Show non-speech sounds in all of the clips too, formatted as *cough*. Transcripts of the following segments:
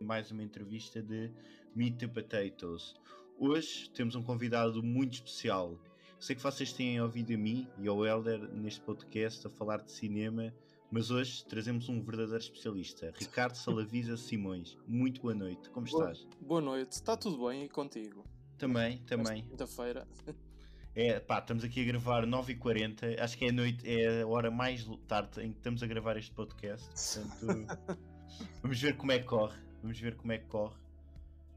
mais uma entrevista de Meet the Potatoes. Hoje temos um convidado muito especial. Sei que vocês têm ouvido a mim e ao Helder neste podcast a falar de cinema, mas hoje trazemos um verdadeiro especialista, Ricardo *laughs* Salavisa Simões. Muito boa noite, como Boa- estás? Boa noite, está tudo bem e contigo? Também, também. Quinta-feira. É, pá, estamos aqui a gravar 9h40, acho que é a noite, é a hora mais tarde em que estamos a gravar este podcast. Portanto, *laughs* vamos ver como é que corre. Vamos ver como é que corre.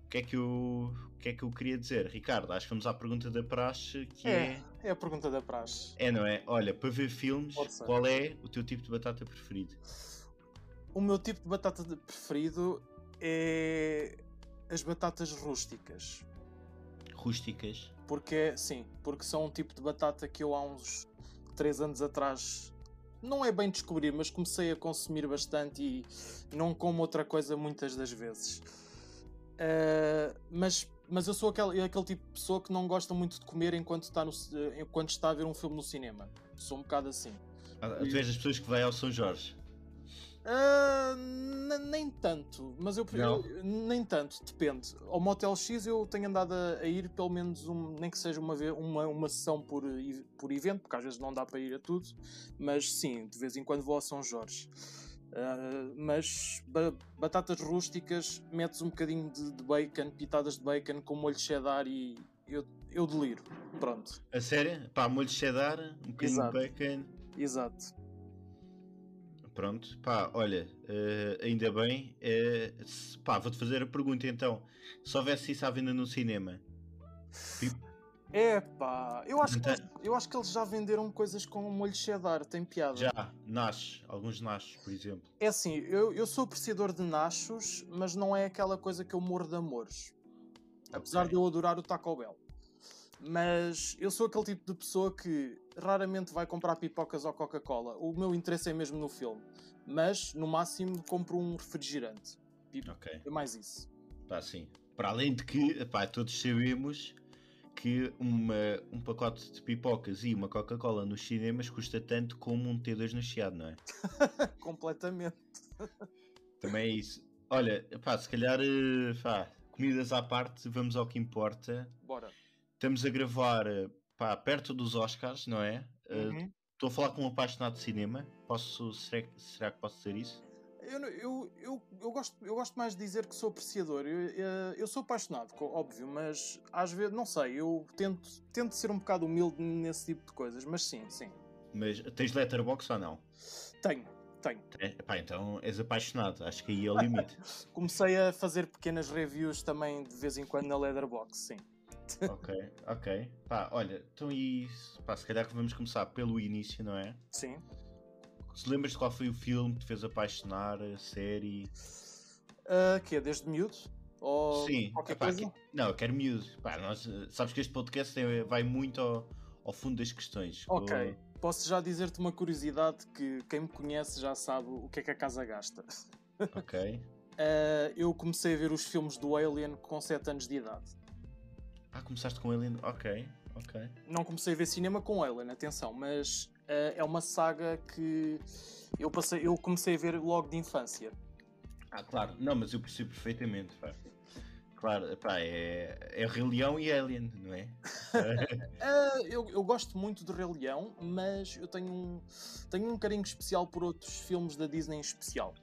O que é que eu, o que é que eu queria dizer? Ricardo, acho que vamos à pergunta da praxe, que é... É, é a pergunta da praxe. É, não é? Olha, para ver filmes, qual é o teu tipo de batata preferido? O meu tipo de batata preferido é as batatas rústicas. Rústicas? Porque, é- sim, porque são um tipo de batata que eu há uns 3 anos atrás não é bem descobrir, mas comecei a consumir bastante e não como outra coisa muitas das vezes. Ah, mas, mas eu sou aquele, aquele tipo de pessoa que não gosta muito de comer enquanto está, no, ci- enquanto está a ver um filme no cinema. Sou um bocado assim. Ah, Tu és das pessoas que vai ao São Jorge? N- nem tanto, mas eu, eu- nem tanto, depende. Ao Motel X eu tenho andado a, a ir pelo menos um, nem que seja uma, uma, uma sessão por, por evento, porque às vezes não dá para ir a tudo, mas sim, de vez em quando vou a São Jorge. Ah, mas ba- batatas rústicas, metes um bocadinho de, de bacon, pitadas de bacon com molho cheddar e eu, eu deliro. Pronto, A sério? Pá, molho de cheddar, um bocadinho Exato. de bacon. exato. Pronto, pá, olha, eh, ainda bem. se- pá, vou-te fazer a pergunta então. Se houvesse isso à venda no cinema, Epá, eu acho, que Então- eu acho que eles já venderam coisas com molho cheddar, tem piada. já, nasce, alguns nasces, por exemplo. É assim, eu, eu sou apreciador de nachos, mas não é aquela coisa que eu morro de amores. Apesar Ok. de eu adorar o Taco Bell. Mas eu sou aquele tipo de pessoa que raramente vai comprar pipocas ou Coca-Cola. O meu interesse é mesmo no filme. Mas, no máximo, compro um refrigerante. E Ok, É mais isso. pá, sim. Para além de que, pá, todos sabemos que uma, um pacote de pipocas e uma Coca-Cola nos cinemas custa tanto como um T2 no Chiado, não é? *laughs* Completamente. Também é isso. Olha, pá, se calhar, eh, pá, comidas à parte, vamos ao que importa. Bora. Estamos a gravar, eh, pá, perto dos Oscars, não é? Eh, Uhum. Estou a falar com um apaixonado de cinema. Posso, será, que- será que posso dizer isso? Eu, eu, eu, eu, gosto, eu gosto mais de dizer que sou apreciador. Eu, eu- eu sou apaixonado, óbvio, mas às vezes, não sei, eu tento, tento ser um bocado humilde nesse tipo de coisas, mas sim, sim. Mas tens letterbox ou não? Tenho, tenho. É, então és apaixonado. Acho que aí é o limite. *laughs* Comecei a fazer pequenas reviews também de vez em quando na Leatherbox, sim. *laughs* ok, ok. Pá, olha, então e pá, se calhar que vamos começar pelo início, não é? Sim. Se lembras de qual foi o filme que te fez apaixonar, a série? Ah, que é desde miúdo? Ou Sim, qualquer epá, coisa? que- não, eu quero miúdo. Pá, nós, eh, sabes que este podcast é- vai muito ao, ao fundo das questões. Ok. Posso já dizer-te uma curiosidade que quem me conhece já sabe o que é que a casa gasta. Ok. *laughs* Ah, eu comecei a ver os filmes do Alien com 7 anos de idade. Ah, começaste com Alien? Ok, ok. Não comecei a ver cinema com Alien, atenção, mas ah, é uma saga que eu, passei, eu comecei a ver logo de infância. Ah, claro. Não, mas eu percebo perfeitamente, pá. Claro, pá, é, é Rei Leão e Alien, não é? Ah, *laughs* eu, eu gosto muito de Rei Leão, mas eu tenho um, tenho um carinho especial por outros filmes da Disney em especial.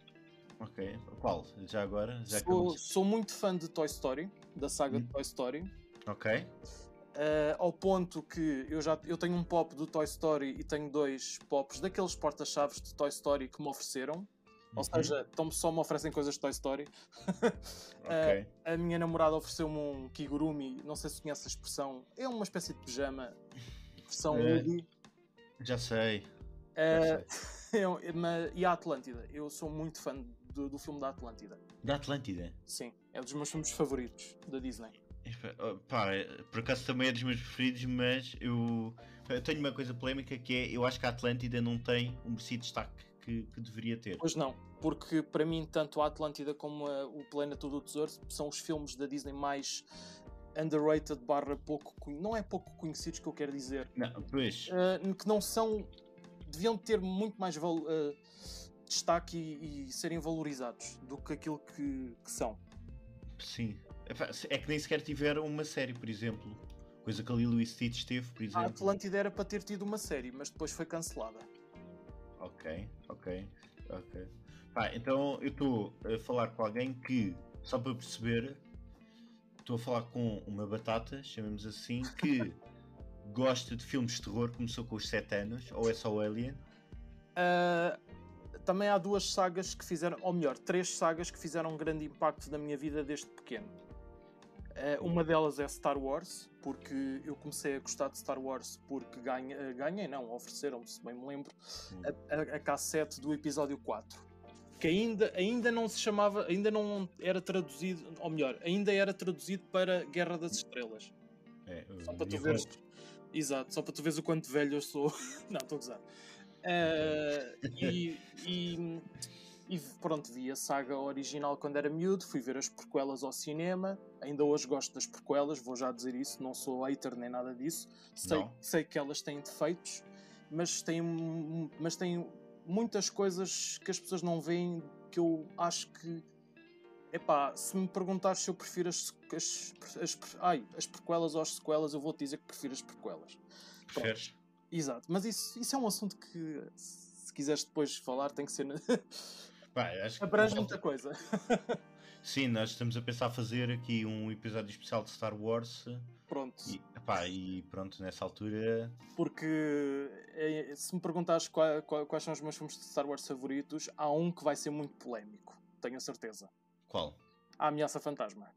ok. Qual? Já agora? Já Sou, sou muito fã de Toy Story, da saga de Toy Story. Ok. Ah, ao ponto que eu já eu tenho um pop do Toy Story e tenho dois pops daqueles porta-chaves de Toy Story que me ofereceram. Ou Uhum. seja, então só me oferecem coisas de Toy Story. *laughs* Ok. A minha namorada ofereceu-me um Kigurumi, não sei se conhece a expressão, é uma espécie de pijama, versão. Woody. Já sei. Sei. *laughs* eu- mas- e a Atlântida, eu sou muito fã do, do filme da Atlântida. Da Atlântida. Sim, é um dos meus filmes favoritos da Disney. Pá, por acaso também é dos meus preferidos, mas eu, eu tenho uma coisa polémica que é eu acho que a Atlântida não tem um merecido destaque que, que deveria ter. Pois não, porque para mim, tanto a Atlântida como a- o Planeta do Tesouro são os filmes da Disney mais underrated barra pouco não é pouco conhecidos que eu quero dizer Não, pois, uh, que não são deviam ter muito mais val- uh, destaque e, e serem valorizados do que aquilo que, que são sim. É que nem sequer tiveram uma série, por exemplo. Coisa que a Lilo Stitch teve, por exemplo. A Atlântida era para ter tido uma série, mas depois foi cancelada. Ok, ok, ok. Pá, então eu estou a falar com alguém que, só para perceber, estou a falar com uma batata, chamemos assim, que *laughs* gosta de filmes de terror, começou com os 7 anos, ou é só o Alien? Uh, também há duas sagas que fizeram, ou melhor, três sagas que fizeram um grande impacto na minha vida desde pequeno. Uh, uma delas é Star Wars, porque eu comecei a gostar de Star Wars porque ganhei, uh, ganhei não, ofereceram-me, se bem me lembro, a, a, a cassete do episódio 4 que ainda, ainda não se chamava, ainda não era traduzido, ou melhor, ainda era traduzido para Guerra das Estrelas. É, só para tu veres. Exato, só para tu veres o quanto velho eu sou. *laughs* não, estou a gozar. Uh, e, e, e, pronto, vi a saga original quando era miúdo, fui ver as prequelas ao cinema. Ainda hoje gosto das prequelas, vou já dizer isso, não sou hater nem nada disso. Sei, sei que elas têm defeitos, mas têm, mas têm muitas coisas que as pessoas não veem que eu acho que. Epá, se me perguntares se eu prefiro as, as, as, ai, as prequelas ou as sequelas, eu vou-te dizer que prefiro as prequelas. Preferes? Exato, mas isso, isso é um assunto que, se quiseres depois falar, tem que ser. *laughs* Acho que Abrange muita coisa. *laughs* Sim, nós estamos a pensar fazer aqui um episódio especial de Star Wars. Pronto. E, epá, e pronto, nessa altura. Porque é, se me perguntares qual, qual, quais são os meus filmes de Star Wars favoritos, há um que vai ser muito polémico, tenho a certeza. Qual? A Ameaça Fantasma.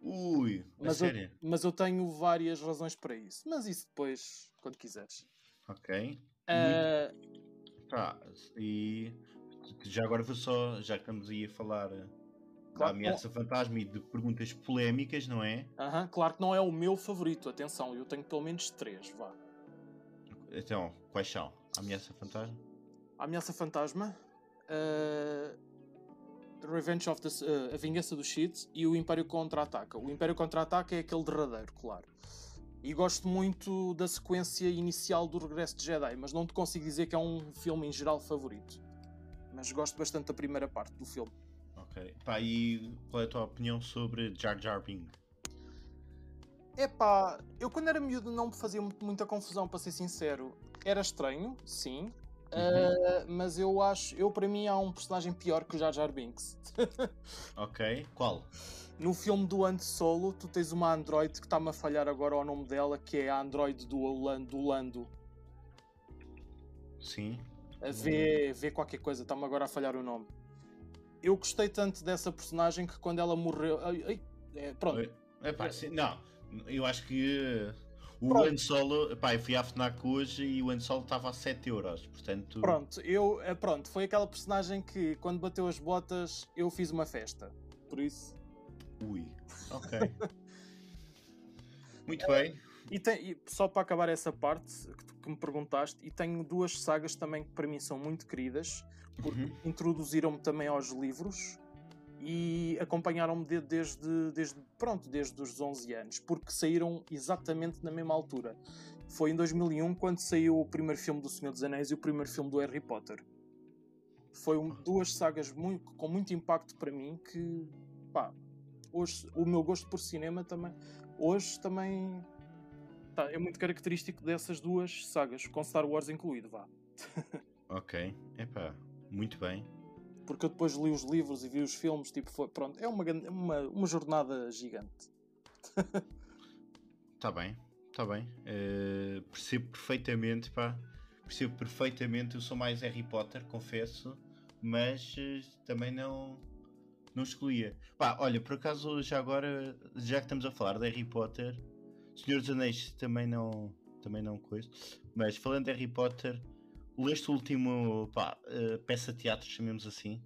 Ui, mas sério? Eu, mas eu tenho várias razões para isso. Mas isso depois, quando quiseres. Ok. Uh... Tá, e já agora vou só, já que estamos aí a falar claro, da ameaça fantasma e de perguntas polémicas, não é? Aham, claro que não é o meu favorito, atenção, eu tenho pelo menos três, vá. Então, quais são? A ameaça fantasma? A ameaça fantasma, uh, Revenge of the, uh, a vingança dos Sith e o Império contra-ataca. O Império contra-ataca é aquele derradeiro, claro. E gosto muito da sequência inicial do Regresso de Jedi, mas não te consigo dizer que é um filme em geral favorito. Mas gosto bastante da primeira parte do filme. Ok. Pá, e qual é a tua opinião sobre Jar Jar Binks? Epá, eu quando era miúdo não me fazia muita confusão, para ser sincero. Era estranho, sim. Uhum. Uh, mas eu acho, eu para mim há um personagem pior que o Jar Jar Binks. *laughs* ok, qual? No filme do Han Solo, tu tens uma android que está-me a falhar agora o nome dela, que é a android do, do Lando. Sim. A v, v qualquer coisa, está-me agora a falhar o nome. Eu gostei tanto dessa personagem que quando ela morreu. Ai, ai, é, pronto. É, pá, sim, não, eu acho que o Pronto. Han Solo, pá, eu fui à FNAC hoje e o Han Solo estava a 7 euros, portanto... Pronto, eu, eh, pronto, foi aquela personagem que quando bateu as botas eu fiz uma festa, por isso... Ui, ok. *laughs* Muito bem. E, tem, e, só para acabar essa parte que, que, me perguntaste, e tenho duas sagas também que para mim são muito queridas, porque uhum. introduziram-me também aos livros, e acompanharam-me de, desde, desde, pronto, desde os 11 anos, porque saíram exatamente na mesma altura. Foi em 2001 quando saiu o primeiro filme do Senhor dos Anéis e o primeiro filme do Harry Potter. Foi um, duas sagas muito, com muito impacto para mim que, pá, hoje o meu gosto por cinema também, hoje também tá, é muito característico dessas duas sagas, com Star Wars incluído, vá. *laughs* ok, epá, muito bem porque eu depois li os livros e vi os filmes, tipo, foi, pronto, é uma, uma, uma jornada gigante. Está *laughs* bem, está bem. Uh, percebo perfeitamente, pá. Percebo perfeitamente, eu sou mais Harry Potter, confesso, mas uh, também não, não excluía. Pá, olha, por acaso já agora, já que estamos a falar de Harry Potter, Senhor dos Anéis também não, também não coisa, mas falando de Harry Potter, Leste o último pá, uh, peça de teatro, chamemos assim?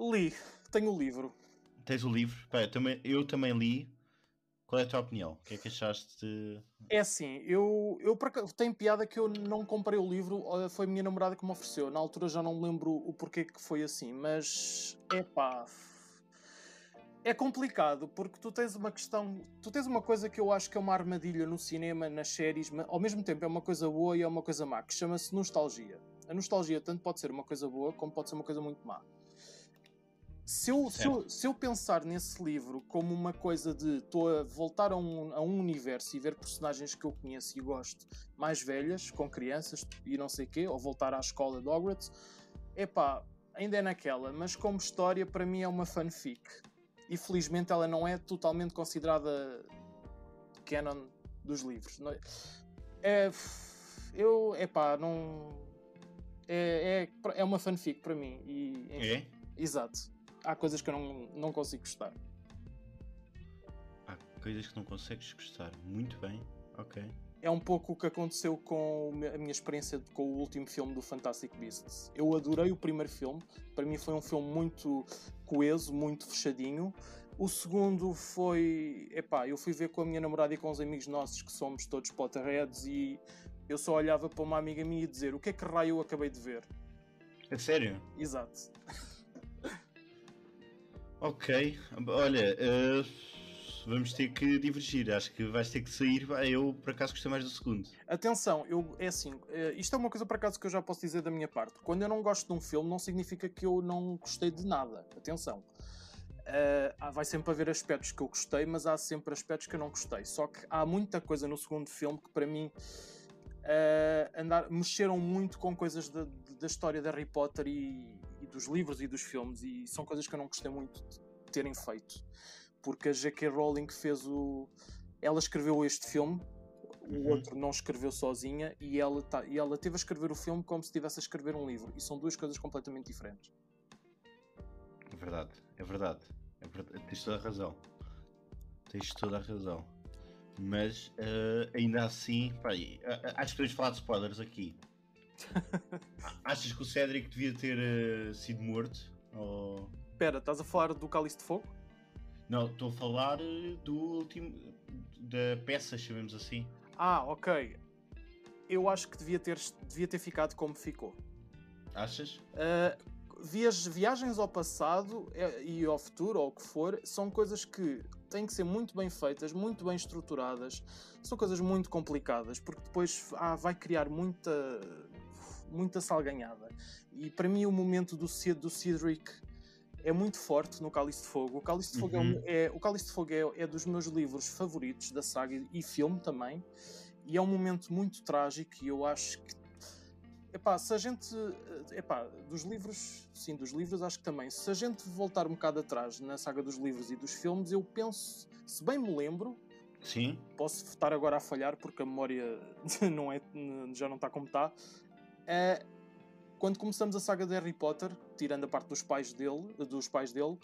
Li, tenho o livro. Tens o livro? Pá, eu, também, eu também li. Qual é a tua opinião? O que é que achaste? De... É assim, eu, eu tenho piada que eu não comprei o livro, foi a minha namorada que me ofereceu. Na altura já não me lembro o porquê que foi assim, mas é pá, é complicado porque tu tens uma questão, tu tens uma coisa que eu acho que é uma armadilha no cinema, nas séries, mas ao mesmo tempo é uma coisa boa e é uma coisa má, que chama-se nostalgia. A nostalgia tanto pode ser uma coisa boa como pode ser uma coisa muito má. Se eu, se, eu, se eu pensar nesse livro como uma coisa de estou a voltar a um, a um universo e ver personagens que eu conheço e gosto mais velhas, com crianças e não sei o quê, ou voltar à escola de Hogwarts, epá, ainda é naquela, mas como história para mim é uma fanfic. E felizmente ela não é totalmente considerada canon dos livros. É, eu, epá, não. É, é, é uma fanfic para mim. E, é? Exato. Há coisas que eu não, não consigo gostar. Há coisas que não consegues gostar. Muito bem, ok. É um pouco o que aconteceu com a minha experiência com o último filme do Fantastic Beasts. Eu adorei o primeiro filme, para mim foi um filme muito coeso, muito fechadinho. O segundo foi. Epá, eu fui ver com a minha namorada e com os amigos nossos que somos todos Potterheads e eu só olhava para uma amiga minha e dizer o que é que raio eu acabei de ver. É sério? Exato. ok, olha, uh, vamos ter que divergir. Acho que vais ter que sair. Eu, por acaso, gostei mais do segundo. Atenção, eu, é assim, uh, isto é uma coisa, por acaso, que eu já posso dizer da minha parte. Quando eu não gosto de um filme, não significa que eu não gostei de nada. Atenção. Uh, vai sempre haver aspectos que eu gostei, mas há sempre aspectos que eu não gostei. Só que há muita coisa no segundo filme que para mim uh, andar, mexeram muito com coisas da, da história de Harry Potter e, e, dos livros e dos filmes, e são coisas que eu não gostei muito de terem feito. Porque a J.K. Rowling fez o. Ela escreveu este filme, o uhum. outro não escreveu sozinha, e ela, tá, e ela teve a escrever o filme como se estivesse a escrever um livro, e são duas coisas completamente diferentes. É verdade, é verdade. É verdade. Tens toda a razão. Tens toda a razão. Mas uh, ainda assim, pá, acho que podemos falar de spoilers aqui. *laughs* Achas que o Cedric devia ter uh, sido morto? Ou... Espera, estás a falar do Cálice de Fogo? Não, estou a falar eh, do último. da peça, chamemos assim. Ah, ok. Eu acho que devia ter, devia ter ficado como ficou. Achas? Uh, viagens ao passado é, e ao futuro, ou o que for, são coisas que têm que ser muito bem feitas, muito bem estruturadas. São coisas muito complicadas, porque depois ah, vai criar muita, muita salganhada. E para mim, o momento do, do Cedric é muito forte no Cálice de Fogo. O Cálice de Fogo, é uhum. é, é, o Cálice de Fogo é, é dos meus livros favoritos da saga e filme também. E é um momento muito trágico e eu acho que Epá, se a gente. Eh, epá, dos livros, sim, dos livros acho que também. Se a gente voltar um bocado atrás na saga dos livros e dos filmes, eu penso, se bem me lembro. Sim. Posso estar agora a falhar porque a memória *laughs* não é, já não está como está. É, quando começamos a saga de Harry Potter, tirando a parte dos pais dele, dos pais dele,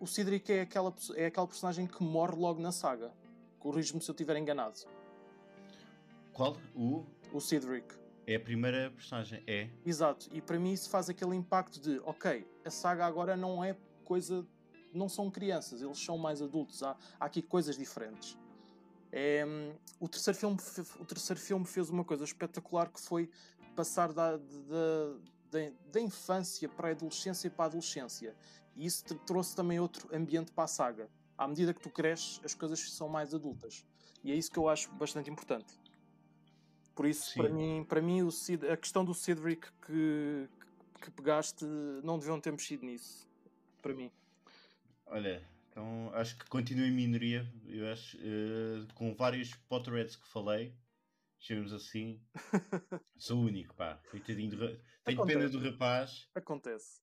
o Cedric é aquela, é aquela personagem que morre logo na saga. Corrijo-me se eu estiver enganado. Qual? O? O Cedric. É a primeira personagem, é. Exato, e para mim isso faz aquele impacto de, ok, a saga agora não é coisa. Não são crianças, eles são mais adultos, há, há aqui coisas diferentes. É, o, terceiro filme, o terceiro filme fez uma coisa espetacular que foi passar da, da, da, infância para a adolescência para a adolescência. E isso trouxe também outro ambiente para a saga. À medida que tu cresces, as coisas são mais adultas. E é isso que eu acho bastante importante. Por isso, para mim, para mim o Cid, a questão do Cedric que, que pegaste, não deviam ter mexido nisso. Para mim. Olha, então acho que continuo em minoria. Eu acho, uh, com vários Potterheads que falei, chamemos assim, *laughs* sou o único, pá. Coitadinho do, tenho Acontece. pena do rapaz. Acontece.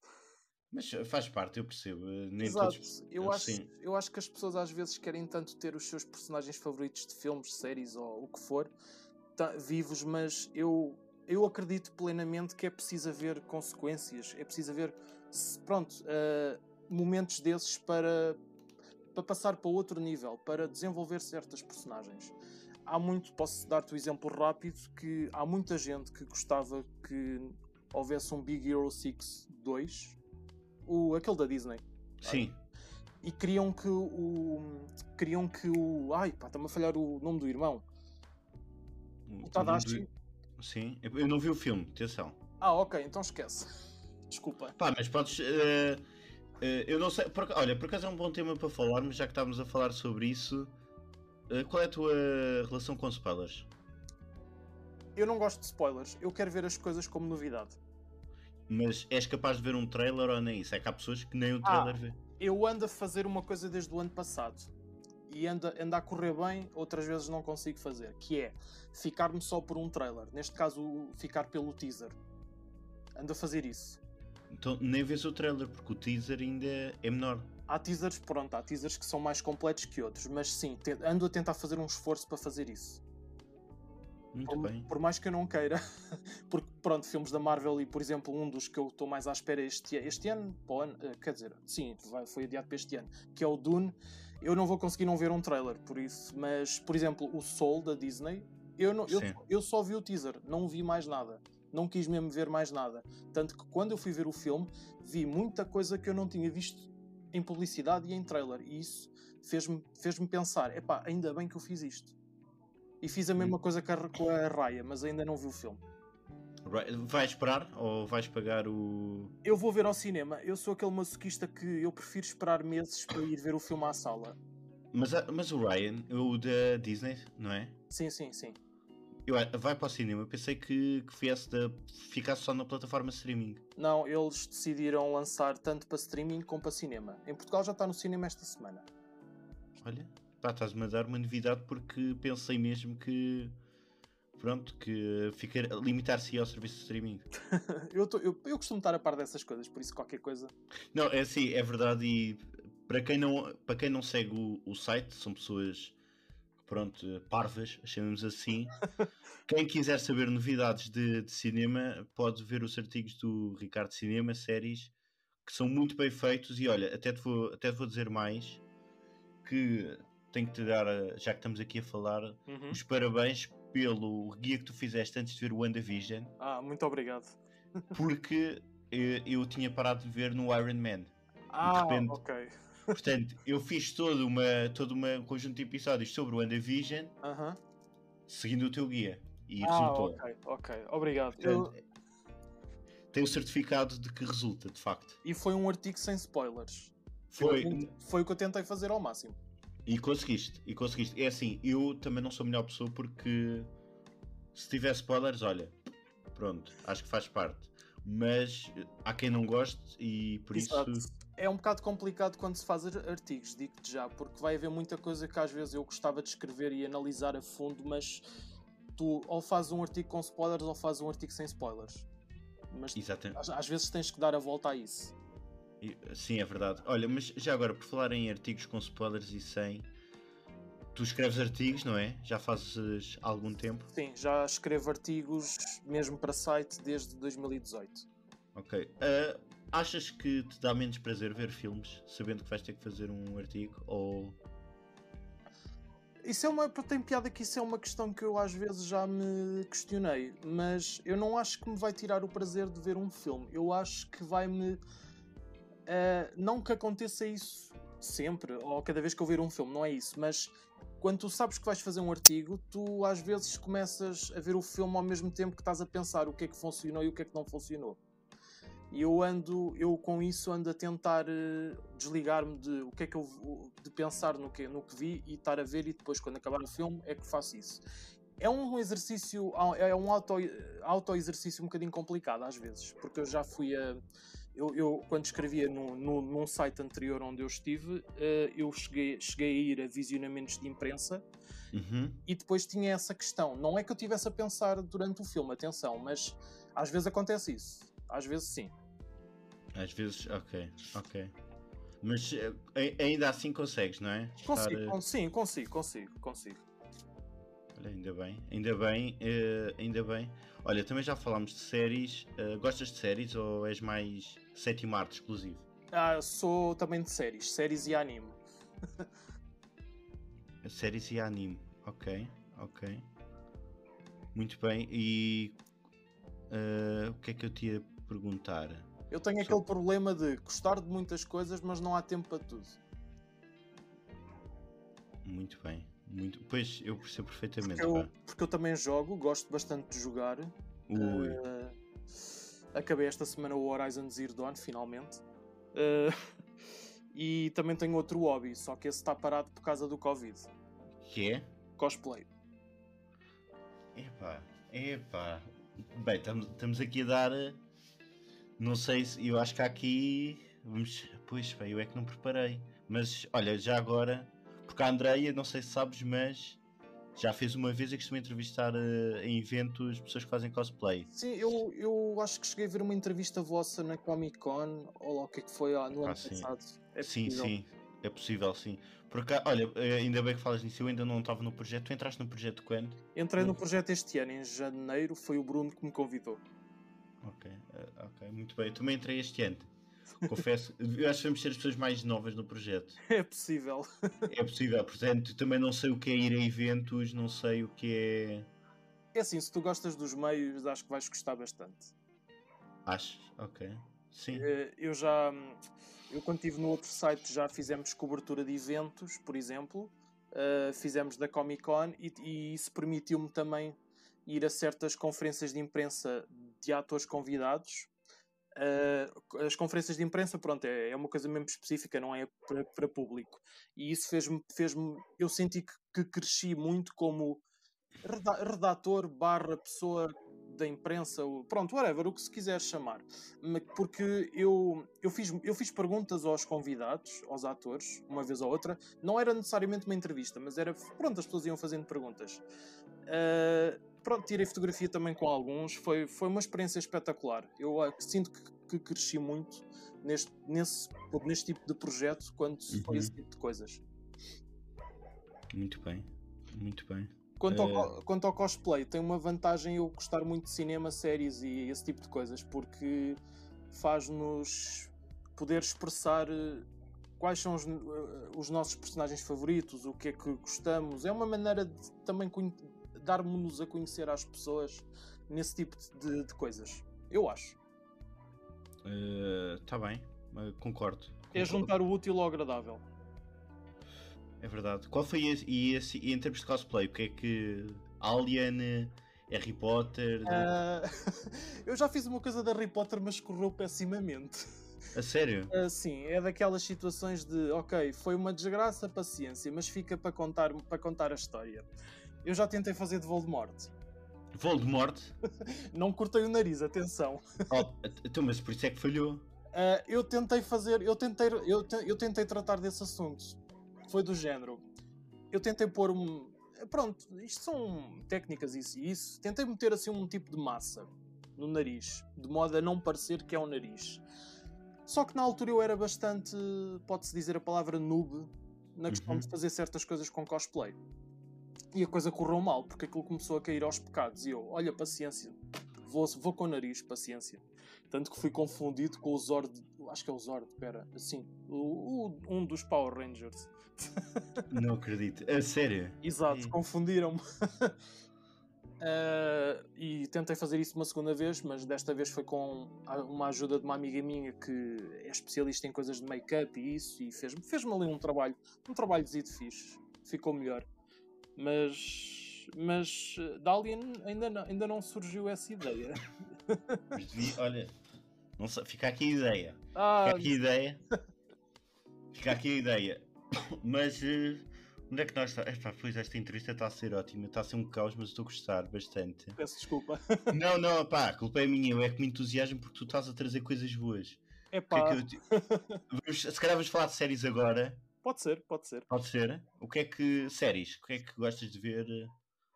Mas faz parte, eu percebo. Eh, nem Exato. Todos, eu, acho, eu acho que as pessoas às vezes querem tanto ter os seus personagens favoritos de filmes, séries ou o que for, vivos, mas eu, eu acredito plenamente que é preciso haver consequências, é preciso haver, pronto, uh, momentos desses para, para passar para outro nível, para desenvolver certas personagens. Há muito, posso dar-te o um exemplo rápido, que há muita gente que gostava que houvesse um Big Hero 6 2, o, aquele da Disney. Sim. E queriam que o. Queriam que o. Ai, pá, está-me a falhar o nome do irmão. O Tadashi? Sim, eu não vi o filme, atenção. Ah, ok, então esquece. *laughs* Desculpa. Pá, mas podes. Uh, uh, eu não sei. Por, olha, por acaso é um bom tema para falarmos, já que estávamos a falar sobre isso. Uh, qual é a tua relação com spoilers? Eu não gosto de spoilers, eu quero ver as coisas como novidade. Mas és capaz de ver um trailer ou nem isso? É que há pessoas que nem o trailer Ah. vê. Eu ando a fazer uma coisa desde o ano passado e anda, anda a correr bem, outras vezes não consigo fazer, que é ficar-me só por um trailer. Neste caso, ficar pelo teaser. Ando a fazer isso. Então nem vês o trailer, porque o teaser ainda é menor. Há teasers, pronto, há teasers que são mais completos que outros, mas sim, ando a tentar fazer um esforço para fazer isso. Muito Por, bem. por mais que eu não queira, *laughs* porque pronto, filmes da Marvel e por exemplo, um dos que eu estou mais à espera este, este ano, ano, eh, quer dizer, sim, foi adiado para este ano, que é o Dune, eu não vou conseguir não ver um trailer, por isso, mas por exemplo, o Soul da Disney, eu, não, eu, eu só vi o teaser, não vi mais nada. Não quis mesmo ver mais nada. Tanto que quando eu fui ver o filme, vi muita coisa que eu não tinha visto em publicidade e em trailer. E isso fez-me fez pensar: epá, ainda bem que eu fiz isto. E fiz a mesma coisa com a, com a Raya, mas ainda não vi o filme. Vais esperar ou vais pagar o. Eu vou ver ao cinema. Eu sou aquele masoquista que eu prefiro esperar meses para ir ver o filme à sala. Mas, mas o Ryan, o da Disney, não é? Sim, sim, sim. Eu, a- vai para o cinema. Eu pensei que, que viesse da, ficasse só na plataforma streaming. Não, eles decidiram lançar tanto para streaming como para cinema. Em Portugal já está no cinema esta semana. Olha, pá, estás-me a dar uma novidade porque pensei mesmo que. Pronto, que fica, limitar-se ao serviço de streaming. *laughs* eu, tô- eu, eu costumo estar a par dessas coisas, por isso qualquer coisa. Não, é assim, é verdade. E para quem não, para quem não segue o, o site, são pessoas, pronto, parvas, chamemos assim. quem quiser saber novidades de, de cinema, pode ver os artigos do Ricardo Cinema, séries, que são muito bem feitos. E olha, até te vou, até te vou dizer mais que tenho que te dar, já que estamos aqui a falar, Uhum. os parabéns pelo guia que tu fizeste antes de ver o WandaVision, Ah, muito obrigado. porque eh, eu tinha parado de ver no Iron Man. Ah, repente- ok. Portanto, eu fiz todo uma, todo uma um conjunto de episódios sobre o WandaVision Aham. seguindo o teu guia. E Ah, resultou. ok, ok. Obrigado. Eu- Portanto, tem o certificado de que resulta, de facto. E foi um artigo sem spoilers. Foi. Eu- Foi o que eu tentei fazer ao máximo. E conseguiste. E conseguiste. É assim, eu também não sou a melhor pessoa porque se tiver spoilers, olha, pronto, acho que faz parte. Mas há quem não goste e por Exato. isso. É um bocado complicado quando se faz ar- artigos, digo-te já, porque vai haver muita coisa que às vezes eu gostava de escrever e analisar a fundo, mas tu ou fazes um artigo com spoilers ou fazes um artigo sem spoilers. Mas Exatamente. às, às vezes tens que dar a volta a isso. Sim, é verdade. Olha, mas já agora, por falar em artigos com spoilers e sem, tu escreves artigos, não é? Já fazes algum tempo. Sim, já escrevo artigos mesmo para site desde 2018. Ok. Ah, achas que te dá menos prazer ver filmes, sabendo que vais ter que fazer um artigo? Ou. Isso é uma. Tem piada que isso é uma questão que eu às vezes já me questionei, mas eu não acho que me vai tirar o prazer de ver um filme. Eu acho que vai-me. eh, não que aconteça isso sempre, ou cada vez que eu ver um filme, não é isso, mas quando tu sabes que vais fazer um artigo, tu às vezes começas a ver o filme ao mesmo tempo que estás a pensar o que é que funcionou e o que é que não funcionou. E eu ando, eu com isso ando a tentar eh, desligar-me de o que é que eu de pensar no que, no que vi e estar a ver e depois quando acabar o filme é que faço isso. É um exercício, é um auto, auto exercício um bocadinho complicado às vezes, porque eu já fui a eu, eu, quando escrevia no, no, num site anterior onde eu estive, eh, eu cheguei, cheguei a ir a visionamentos de imprensa Uhum. e depois tinha essa questão. Não é que eu estivesse a pensar durante o filme, atenção, mas às vezes acontece isso. Às vezes sim. Às vezes, ok, ok. Mas eh, ai- ainda assim consegues, não é? Estar, Consigo, con- sim, consigo, consigo, consigo. Olha, ainda bem, ainda bem, eh, ainda bem. Olha, também já falámos de séries. eh, gostas de séries ou és mais sétimo arte exclusivo? Ah, sou também de séries, séries e anime. *laughs* Séries e anime, ok, ok. Muito bem, e eh, o que é que eu te ia perguntar? Eu tenho Só- aquele problema de gostar de muitas coisas, mas não há tempo para tudo. Muito bem, muito. Pois eu percebo perfeitamente. Porque eu, porque eu também jogo, gosto bastante de jogar. Ui, Eh, acabei esta semana o Horizon Zero Dawn, finalmente. Eh, *laughs* e também tenho outro hobby, só que esse está parado por causa do Covid. que é? Cosplay. Epá, epá. Bem, estamos, estamos aqui a dar. Não sei se. Eu acho que aqui. Vamos. Pois, pá, eu é que não preparei. Mas olha, já agora. Porque a Andreia, não sei se sabes, mas. Já fez uma vez, eu costumo entrevistar uh, em eventos pessoas que fazem cosplay. Sim, eu, eu acho que cheguei a ver uma entrevista vossa na Comic Con, ou lá o que é que foi ah, no Ah, ano sim. passado. É sim, possível. sim. É possível, sim. Porque, olha, eh, ainda bem que falas nisso. Eu ainda não estava no projeto. Tu entraste no projeto quando? Entrei no projeto este ano, em janeiro, foi o Bruno que me convidou. Ok, eh, ok, muito bem. Eu também entrei este ano. Confesso, eu acho que vamos ser as pessoas mais novas no projeto. *laughs* É possível. É possível, portanto, também não sei o que é ir a eventos, não sei o que é. É assim, se tu gostas dos meios, acho que vais gostar bastante. Acho, ok. Sim. Eh, Eu já, hum, eu quando estive no outro site já fizemos cobertura de eventos, por exemplo, eh, fizemos da Comic Con e, e isso permitiu-me também ir a certas conferências de imprensa de atores convidados. Eh, as conferências de imprensa, pronto, é, é uma coisa mesmo específica, não é para, público. E isso fez-me, fez-me, eu senti que, que cresci muito como reda- redator barra pessoa da imprensa, pronto, whatever, o que se quiser chamar. Ma- Porque eu, eu, fiz, eu fiz perguntas aos convidados, aos atores, uma vez ou outra. Não era necessariamente uma entrevista, mas era. Pronto, as pessoas iam fazendo perguntas. Ah, pronto, tirei fotografia também com alguns. Foi, foi uma experiência espetacular. Eu ah, sinto que, que cresci muito neste, nesse, neste tipo de projeto quando se foi Uhum. esse tipo de coisas. Muito bem, muito bem. Quanto, ao, Eh, quanto ao cosplay, tem uma vantagem eu gostar muito de cinema, séries e esse tipo de coisas, porque faz-nos poder expressar eh, quais são os, eh, os nossos personagens favoritos, o que é que gostamos. É uma maneira de também dar-nos a conhecer às pessoas nesse tipo de, de coisas. Eu acho. Está bem, eh, concordo. É Concordo. juntar o útil ao agradável. É verdade. Qual foi esse, e, esse, e em termos de cosplay, o que é que. Alien, Harry Potter. Ah, *laughs* eu já fiz uma coisa da Harry Potter, mas correu pessimamente. A sério? Ah, sim, é daquelas situações de ok, foi uma desgraça, paciência, mas fica para contar, para contar a história. Eu já tentei fazer de Voldemort. Voldemort? *laughs* Não cortei o nariz, atenção. Oh, então, mas por isso é que falhou. Ah, eu tentei fazer, eu tentei, eu, te- eu tentei tratar desse assunto. Foi do género. Eu tentei pôr um. Pronto, isto são técnicas isso e isso. Tentei meter assim um tipo de massa no nariz, de modo a não parecer que é um nariz. Só que na altura eu era bastante, pode-se dizer a palavra noob, na questão Uhum. de fazer certas coisas com cosplay. E a coisa correu mal, porque aquilo começou a cair aos pecados. E eu, olha, paciência, vou, vou com o nariz, paciência. Tanto que fui confundido com o Zord, acho que é o Zord, espera, assim, o, o- um dos Power Rangers. Não acredito. A sério? Exato, confundiram-me. *laughs* Ah, e tentei fazer isso uma segunda vez, mas desta vez foi com uma ajuda de uma amiga minha que é especialista em coisas de make-up e isso, e fez-me fez ali um trabalho, um trabalhozinho fixe, ficou melhor. Mas, mas eh, da Alien ainda não, ainda não surgiu essa ideia. Mas devia- olha, não sei, fica aqui a ideia. Ah, Fica aqui a ideia. Fica aqui a ideia. *coughs* Mas eh, onde é que nós estamos? Epá, pois esta entrevista está a ser ótima, está a ser um caos, mas estou a gostar bastante. peço desculpa. *laughs* Não, não, pá, a culpa é minha, eu é que me entusiasmo porque tu estás a trazer coisas boas. É te- *laughs* Vamos- se calhar vamos falar de séries agora, pode ser, pode ser. pode ser? O que é que. Séries, o que é que gostas de ver?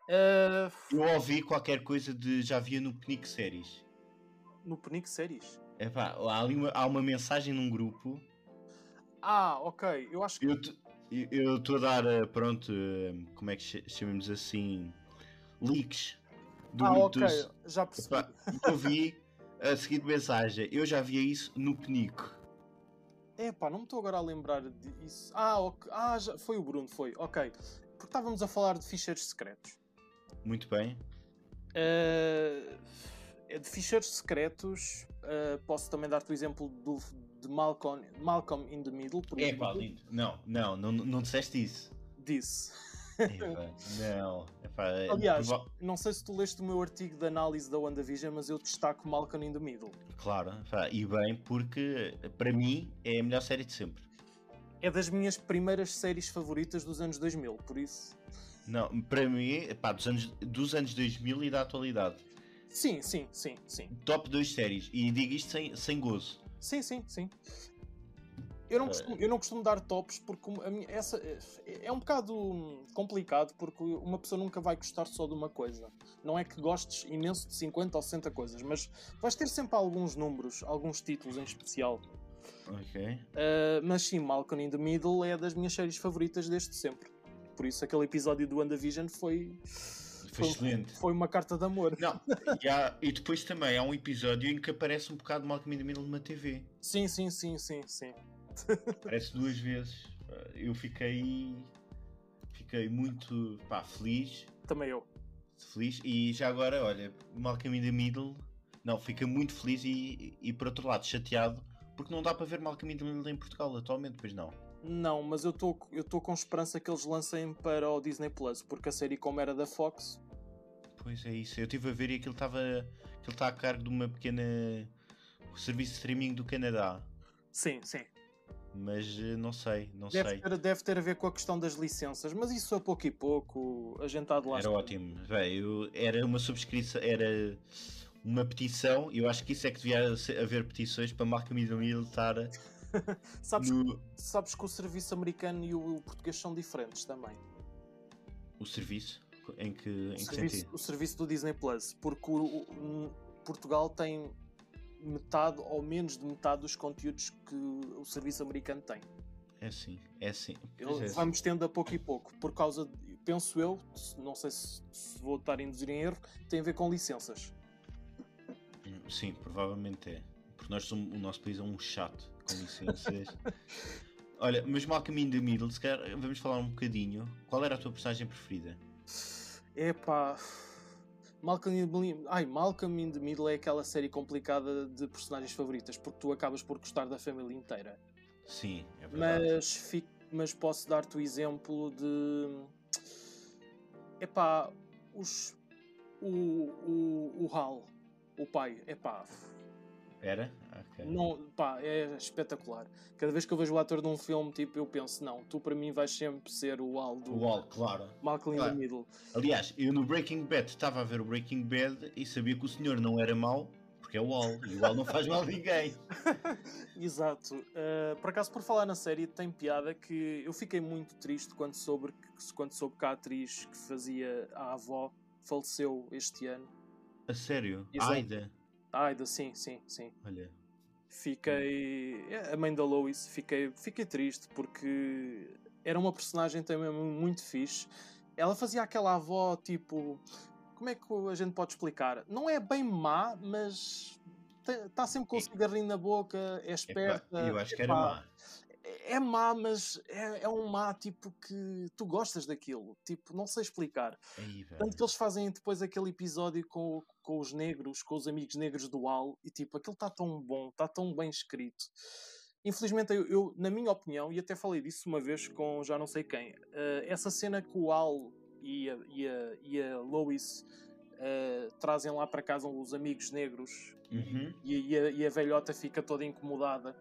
Ah, Eu ouvi qualquer coisa de. Já havia no Penic Séries. no Penic Séries? Epá, há ali uma, há uma mensagem num grupo. Ah, ok, eu acho que Eu estou a dar, eh, pronto, eh, como é que cha- chamamos assim? Leaks. Do, Ah, ok, já percebi. Epá, eu ouvi a seguinte mensagem. Eu já via isso no Penico. Epá, não me estou agora a lembrar disso. Ah, ok. ah já... foi o Bruno, foi. Ok. Porque estávamos a falar de ficheiros secretos. Muito bem. Eh, de ficheiros secretos, eh, posso também dar-te o exemplo do, de Malcolm, Malcolm in the Middle, por É pá, lindo. Não, não, não, não disseste isso. Disse. Epá, não. Epá, é Aliás, não sei se tu leste o meu artigo de análise da WandaVision, mas eu destaco Malcolm in the Middle. claro, e bem, porque para mim é a melhor série de sempre. É das minhas primeiras séries favoritas dos anos 2000, por isso. Não, para mim, epá, dos anos, dos anos 2000 e da atualidade. Sim, sim, sim, sim. Top 2 séries. E digo isto sem, sem gozo. Sim, sim, sim. Eu não, costumo, eu não costumo dar tops porque a minha, essa é um bocado complicado porque uma pessoa nunca vai gostar só de uma coisa. Não é que gostes imenso de 50 ou 60 coisas, mas vais ter sempre alguns números, alguns títulos em especial. Ok. Uh, mas sim, Malcolm in the Middle é das minhas séries favoritas desde sempre. Por isso aquele episódio do WandaVision foi. Foi, excelente. Foi uma carta de amor. Não, e, há, e, depois também há um episódio em que aparece um bocado Malcolm in the Middle numa TV. Sim, sim, sim, sim, sim. Aparece *laughs* duas vezes. Eu fiquei. Fiquei muito pá, feliz. Também eu. Feliz. E já agora, olha, Malcolm in the Middle. Não, fica muito feliz e, e por outro lado chateado porque não dá para ver Malcolm in the Middle em Portugal atualmente, pois não. Não, mas eu estou com esperança que eles lancem para o Disney Plus, porque a série como era da Fox. Pois é isso, eu estive a ver e aquilo estava. aquilo está a cargo de uma pequena. O serviço de streaming do Canadá. Sim, sim. Mas eh, não sei, não deve sei. Ter, deve ter a ver com a questão das licenças, mas isso a pouco e pouco a gente está de lá. Era ótimo, Véio, era uma subscrição, era uma petição, eu acho que isso é que devia haver petições para the Middle estar. *laughs* sabes, no... sabes que o serviço americano e o português são diferentes também. O serviço? Em que, em o, que serviço, sentido? o serviço do Disney Plus, porque o, o, Portugal tem metade ou menos de metade dos conteúdos que o serviço americano tem. É assim, é assim. É vamos tendo a pouco e pouco, por causa, de, penso eu, não sei se, se vou estar a induzir em erro, tem a ver com licenças. Sim, provavelmente é. Porque nós somos, o nosso país é um chato, com licenças. *laughs* Olha, mas Malcolm in the Middle, se calhar vamos falar um bocadinho. Qual era a tua personagem preferida? Epá. Malcolm in, the... Ai, Malcolm in the Middle é aquela série complicada de personagens favoritas, porque tu acabas por gostar da família inteira. Sim, é verdade. Mas, fico... mas posso dar-te o exemplo de. Epá, os. O, o, o Hal o pai, é pá. Era? Okay. Não, pá, é espetacular. Cada vez que eu vejo o ator de um filme, tipo, eu penso, não, tu para mim vais sempre ser o Al do. O Al, claro. Malcolm claro. in the Middle. Aliás, eu no Breaking Bad estava a ver o Breaking Bad e sabia que o senhor não era mau, porque é o Al, e o Al não faz mal a ninguém. *laughs* Exato. Uh, por acaso, por falar na série, tem piada que eu fiquei muito triste quando soube, quando soube que a atriz que fazia a avó faleceu este ano. A sério? Exato. Aida? Aida, sim, sim, sim. Olha. Fiquei. É, a mãe da Lois, fiquei, fiquei triste porque era uma personagem também muito fixe. Ela fazia aquela avó tipo. Como é que a gente pode explicar? Não é bem má, mas está sempre com o cigarrinho na boca, é esperta. eu acho que era má é má, mas é, é, um má tipo que tu gostas daquilo. Tipo, não sei explicar. Aí, Tanto que eles fazem depois aquele episódio com, com os negros, com os amigos negros do Al, e tipo, aquilo está tão bom, está tão bem escrito. Infelizmente, eu, eu, na minha opinião, e até falei disso uma vez com já não sei quem, uh, essa cena que o Al e a, e a, e a Lois uh, trazem lá para casa os amigos negros uhum. e, e, a, e a velhota fica toda incomodada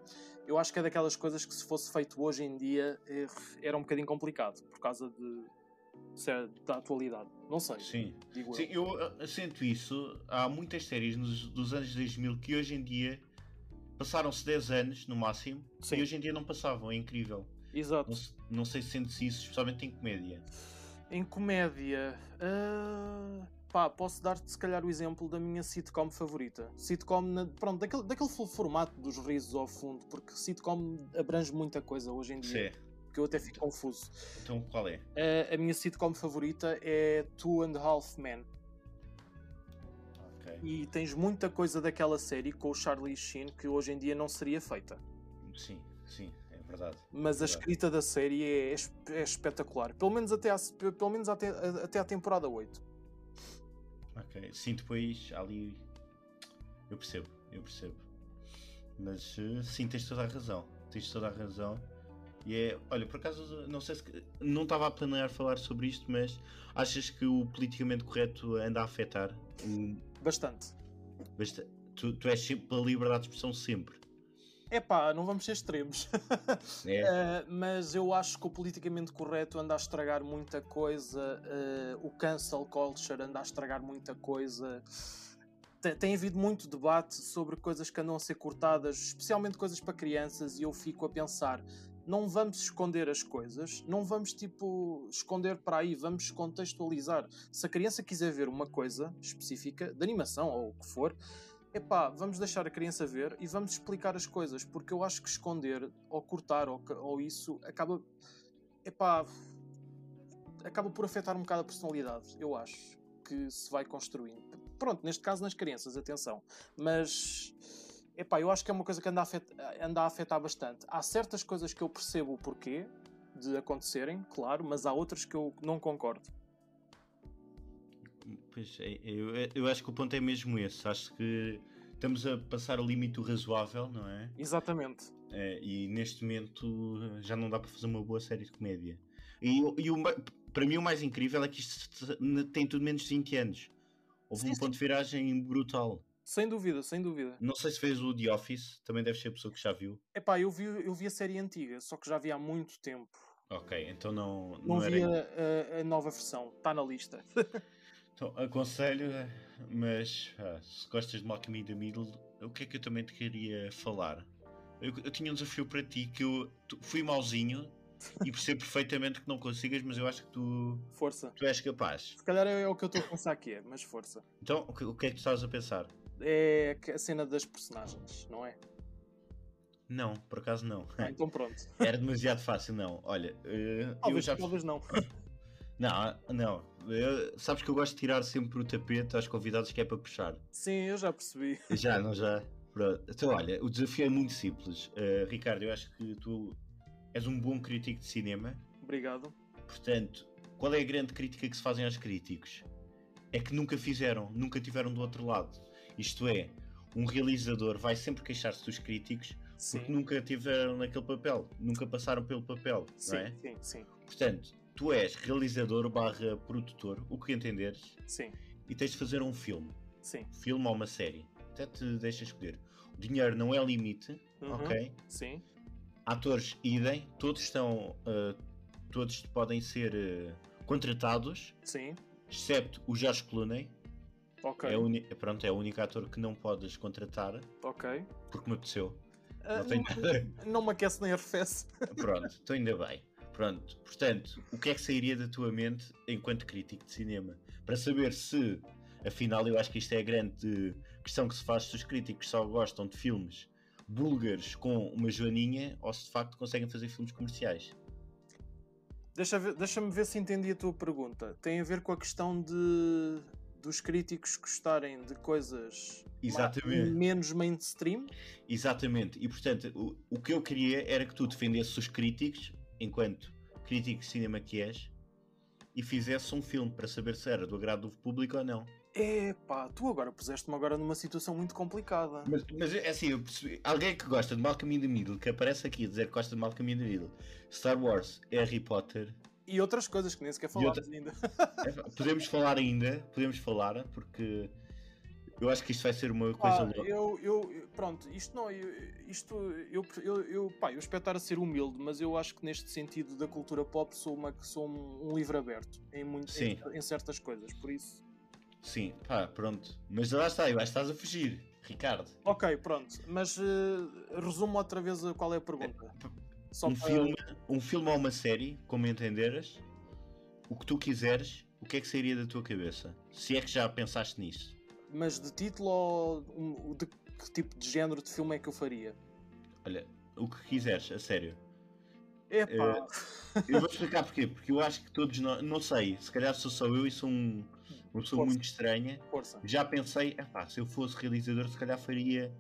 eu acho que é daquelas coisas que se fosse feito hoje em dia eh, era um bocadinho complicado por causa de da atualidade. Não sei. Sim, Sim eu. eu sinto isso. Há muitas séries nos, dos anos 2000 que hoje em dia passaram-se 10 anos no máximo Sim. e hoje em dia não passavam. É incrível. Exato. Não, não sei se sentes isso, especialmente em comédia. Em comédia. Uh... Pá, posso dar-te se calhar o exemplo da minha sitcom favorita. Sitcom, na, pronto, daquele, daquele formato dos risos ao fundo, porque sitcom abrange muita coisa hoje em dia. Sim. Que eu até fico confuso. Então qual é? A, a minha sitcom favorita é Two and a Half Men. Okay. E tens muita coisa daquela série com o Charlie Sheen que hoje em dia não seria feita. Sim, sim, é verdade. Mas é a escrita da série é, é, espetacular. Pelo menos até, a, pelo menos até, até a temporada 8. Ok, sim, depois ali. Eu percebo, eu percebo. Mas uh, sim, tens toda a razão. Tens toda a razão. E é, olha, por acaso, não sei se. Não estava a planear falar sobre isto, mas achas que o politicamente correto anda a afetar? Bastante. Tu, tu és sempre pela liberdade de expressão sempre. É pá, não vamos ser extremos. *laughs* É. uh, mas eu acho que o politicamente correto anda a estragar muita coisa, uh, o cancel culture anda a estragar muita coisa. tem, tem havido muito debate sobre coisas que andam a ser cortadas, especialmente coisas para crianças, e eu fico a pensar: não vamos esconder as coisas, não vamos tipo esconder para aí, vamos contextualizar. Se a criança quiser ver uma coisa específica, de animação ou o que for, epá, vamos deixar a criança ver e vamos explicar as coisas, porque eu acho que esconder ou cortar ou, ou isso acaba, epá, acaba por afetar um bocado a personalidade, eu acho, que se vai construindo. Pronto, neste caso nas crianças, atenção. Mas, epá, eu acho que é uma coisa que anda a, afetar, anda a afetar bastante. Há certas coisas que eu percebo o porquê de acontecerem, claro, mas há outras que eu não concordo. Pois é, eu, eu acho que o ponto é mesmo esse. Acho que estamos a passar o limite razoável, não é? Exatamente. É, e neste momento já não dá para fazer uma boa série de comédia. E, e o, para mim o mais incrível é que isto tem tudo menos de 20 anos. Houve sim, um ponto de viragem brutal. Sem dúvida, sem dúvida. Não sei se fez o The Office, também deve ser a pessoa que já viu. Epá, eu vi, eu vi a série antiga, só que já vi há muito tempo. Ok, então não. Não, não vi era... a, a, nova versão, está na lista. *laughs* então, aconselho, mas ah, se gostas de Malcolm in the Middle, o que é que eu também te queria falar? Eu, eu tinha um desafio para ti que eu fui mauzinho e percebo perfeitamente que não consigas, mas eu acho que tu. Força. Tu és capaz. Se calhar é o que eu estou a pensar que é, mas força. Então, o que, o que é que tu estás a pensar? É a cena das personagens, não é? Não, por acaso não. Ah, então pronto. *laughs* Era demasiado fácil, não. Olha, uh, talvez, eu já. Talvez não. *laughs* Não, não. Eu, sabes que eu gosto de tirar sempre o tapete aos convidados que é para puxar. Sim, eu já percebi. Já, não já? *laughs* Pronto. Então, olha, o desafio é muito simples. Uh, Ricardo, eu acho que tu és um bom crítico de cinema. Obrigado. Portanto, qual é a grande crítica que se fazem aos críticos? É que nunca fizeram, nunca tiveram do outro lado. Isto é, um realizador vai sempre queixar-se dos críticos sim. porque nunca tiveram naquele papel, nunca passaram pelo papel, sim, não é? Sim, sim. Portanto, tu és realizador barra produtor, o que entenderes, sim. e tens de fazer um filme. Sim. Filme ou uma série. Até te deixa escolher. O dinheiro não é limite, uhum. ok? Sim atores idem, todos estão. Uh, todos podem ser uh, contratados. Sim. Excepto o George Clooney. Ok. É, uni, pronto, é o único ator que não podes contratar. Ok. Porque me apeteceu. Uh, não, não, não me aquece nem arrefece. Pronto, estou ainda bem. Pronto, portanto, o que é que sairia da tua mente enquanto crítico de cinema? Para saber se, afinal, eu acho que isto é a grande questão que se faz se os críticos só gostam de filmes búlgaros com uma joaninha ou se de facto conseguem fazer filmes comerciais. Deixa-me deixa ver se entendi a tua pergunta. Tem a ver com a questão de dos críticos gostarem de coisas Exatamente. menos mainstream? Exatamente. E portanto, o, o que eu queria era que tu defendesses os críticos, enquanto crítico de cinema que és, e fizesse um filme para saber se era do agrado do público ou não. Epá, tu agora puseste-me agora numa situação muito complicada. Mas, mas é assim, percebi, alguém que gosta de Malcolm in the Middle, que aparece aqui a dizer que gosta de Malcolm in the Middle, Star Wars, Harry Potter... E outras coisas que nem sequer falámos outra... ainda. É, podemos falar ainda, podemos falar, porque eu acho que isto vai ser uma coisa ah, eu, eu, pronto, isto não, isto, eu, eu, eu, pá, eu espero estar a ser humilde, mas eu acho que neste sentido da cultura pop sou, uma, sou um, um livro aberto em, muito, em, em certas coisas, por isso Sim, pá, pronto. Mas lá está, eu acho que estás a fugir, Ricardo. Ok, pronto. Mas uh, resumo outra vez qual é a pergunta. Só um, para... filme, um filme ou uma série, como entenderas, o que tu quiseres, o que é que sairia da tua cabeça? Se é que já pensaste nisso. Mas de título ou um, de que tipo de género de filme é que eu faria? Olha, o que quiseres, a sério. Epá. Uh, eu vou explicar porquê. Porque eu acho que todos nós, não sei, se calhar sou só eu e sou um uma pessoa muito estranha. Força. Já pensei, epá, se eu fosse realizador, se calhar faria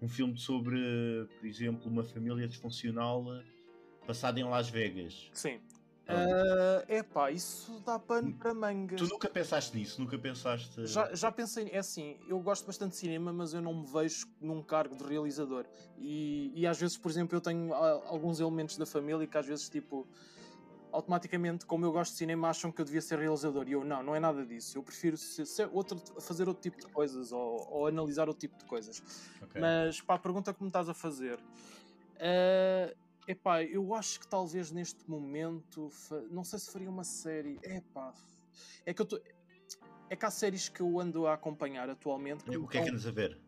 um filme sobre, por exemplo, uma família disfuncional passada em Las Vegas. Sim. Uh, epá, isso dá pano para mangas. Tu nunca pensaste nisso? Nunca pensaste. Já, já pensei, é assim, eu gosto bastante de cinema, mas eu não me vejo num cargo de realizador. E, e às vezes, por exemplo, eu tenho alguns elementos da família que às vezes, tipo, automaticamente, como eu gosto de cinema, acham que eu devia ser realizador. E eu, não, não é nada disso. Eu prefiro ser, ser outro, fazer outro tipo de coisas ou, ou, analisar outro tipo de coisas. Okay. Mas, para a pergunta que me estás a fazer, uh, epá, eu acho que talvez neste momento, não sei se faria uma série. Epá, é que eu estou. é que há séries que eu ando a acompanhar atualmente. O que é que andas a ver?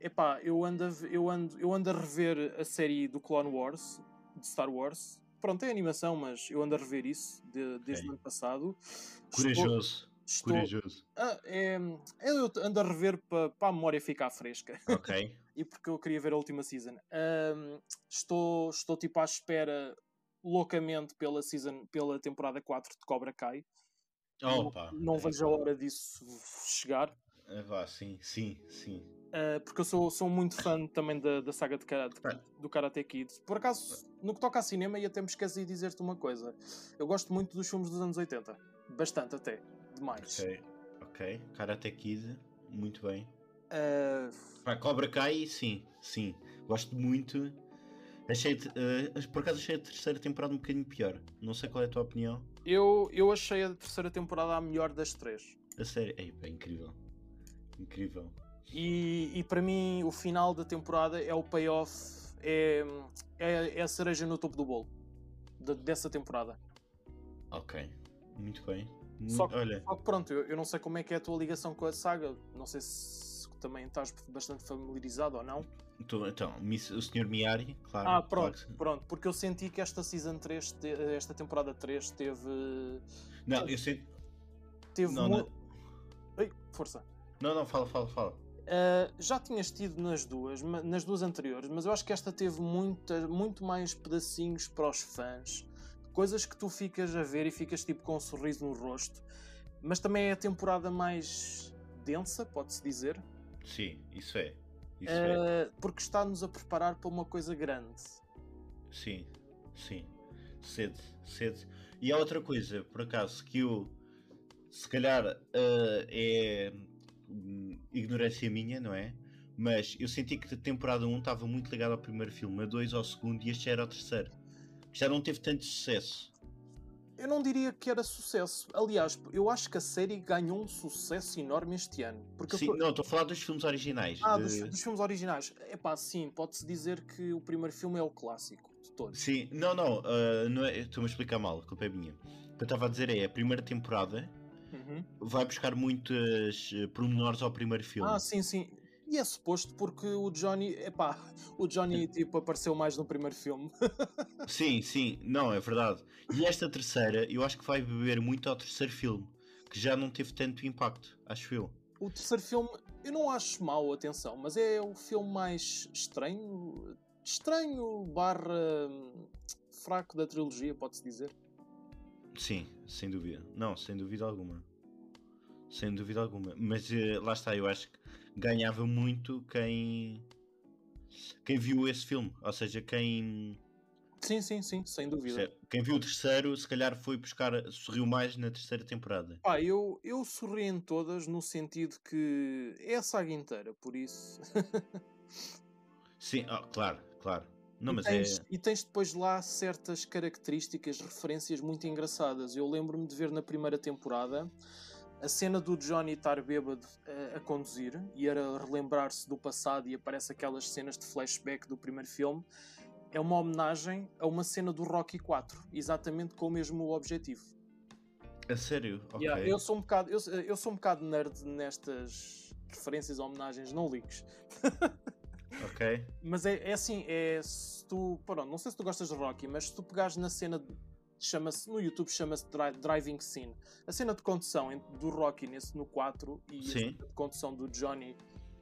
Epá, eu ando, a, eu, ando, eu ando a rever a série do Clone Wars, de Star Wars. Pronto, é animação, mas eu ando a rever isso de, desde o ano passado. Corajoso. Estou, Corajoso. Ah, é, eu ando a rever para pa a memória ficar fresca. Ok. *laughs* e porque eu queria ver a última season. Um, estou, estou tipo à espera loucamente pela, season, pela temporada 4 de Cobra Kai. Opa, não, não é, vejo a hora disso chegar. É, vá, sim, sim, sim. Uh, porque eu sou, sou muito fã também da, da saga de karate, do Karate Kid. Por acaso, no que toca a cinema, e até me esqueci de dizer-te uma coisa: eu gosto muito dos filmes dos anos 80, bastante até, demais. Ok, ok. Karate Kid, muito bem. Uh... Pá, Cobra Kai, sim, sim. Gosto muito. Achei, uh, por acaso achei a terceira temporada um bocadinho pior. Não sei qual é a tua opinião. Eu, eu achei a terceira temporada a melhor das três. A série, é incrível. Incrível. E, e para mim, o final da temporada é o payoff, é, é, é a cereja no topo do bolo de, dessa temporada. Ok, muito bem. Só que, Olha. Só que pronto, eu, eu, não sei como é que é a tua ligação com a saga, não sei se também estás bastante familiarizado ou não. Então, então o Sr. Miyari, claro. Ah, pronto, claro. pronto, porque eu senti que esta season 3, esta temporada 3 teve. Não, eu sei. Teve. Não, mu... não... Ei, força. Não, não, fala, fala, fala. Uh, já tinhas tido nas duas, nas duas anteriores, mas eu acho que esta teve muita, muito mais pedacinhos para os fãs, coisas que tu ficas a ver e ficas tipo com um sorriso no rosto. Mas também é a temporada mais densa, pode-se dizer. Sim, isso é. Isso uh, é. Porque está-nos a preparar para uma coisa grande. Sim, sim. Sede, sede. E há outra coisa, por acaso, que eu se calhar uh, é Hum, ignorância minha, não é? Mas eu senti que a temporada 1 estava muito ligada ao primeiro filme, a 2 ao segundo e este já era o terceiro. Já não teve tanto sucesso. Eu não diria que era sucesso. Aliás, eu acho que a série ganhou um sucesso enorme este ano. Porque sim, não, estou a falar dos filmes originais. Ah, de... dos, dos, filmes originais. É pá, sim, pode-se dizer que o primeiro filme é o clássico de todos. Sim, não, não, uh, não é, estou-me a explicar mal, a culpa é minha. O que eu estava a dizer é a primeira temporada uhum. vai buscar muitas uh, pormenores ao primeiro filme. Ah, sim, sim. E é suposto porque o Johnny, epá, o Johnny tipo apareceu mais no primeiro filme. *laughs* sim, sim, não, é verdade. E esta terceira, eu acho que vai beber muito ao terceiro filme, que já não teve tanto impacto, acho eu. O terceiro filme, eu não acho mau, atenção, mas é o filme mais estranho, estranho barra hum, fraco da trilogia, pode-se dizer. Sim, sem dúvida. Não, sem dúvida alguma. Sem dúvida alguma. Mas uh, lá está, eu acho que ganhava muito quem quem viu esse filme. Ou seja, quem. Sim, sim, sim, sem dúvida. Quem viu o terceiro, se calhar foi buscar, sorriu mais na terceira temporada. Pá, eu, eu sorri em todas no sentido que é a saga inteira, por isso. sim, oh, claro, claro. Não, e, tens, é... e tens depois lá certas características, referências muito engraçadas. Eu lembro-me de ver na primeira temporada a cena do Johnny estar bêbado a, a conduzir e era relembrar-se do passado e aparece aquelas cenas de flashback do primeiro filme. É uma homenagem a uma cena do Rocky 4, exatamente com o mesmo objetivo. A sério? Okay. Yeah, eu, sou um bocado, eu, eu sou um bocado nerd nestas referências a homenagens não leaks. *laughs* Ok. Mas é, é assim, é se tu. Pronto, não sei se tu gostas de Rocky, mas se tu pegares na cena. Chama-se, no YouTube chama-se Driving Scene. A cena de condução do Rocky nesse, no 4 e Sim. a cena de condução do Johnny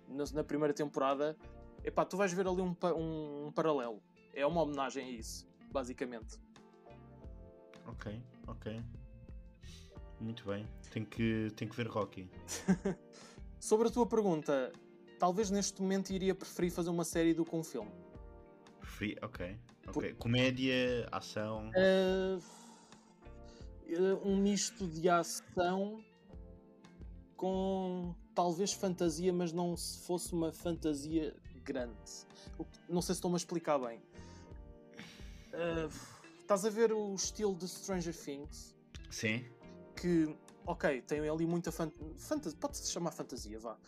na, na, primeira temporada, epá, tu vais ver ali um, um, um paralelo. É uma homenagem a isso, basicamente. Ok, ok. Muito bem. Tenho que, tenho que ver Rocky. *laughs* Sobre a tua pergunta, talvez neste momento iria preferir fazer uma série do que um filme. Preferi, ok. Okay. Comédia, ação. Uh, um misto de ação com talvez fantasia, mas não se fosse uma fantasia grande. Não sei se estou-me a explicar bem. Uh, estás a ver o estilo de Stranger Things? Sim. Que, ok, tem ali muita fantasia. Pode-se chamar fantasia, vá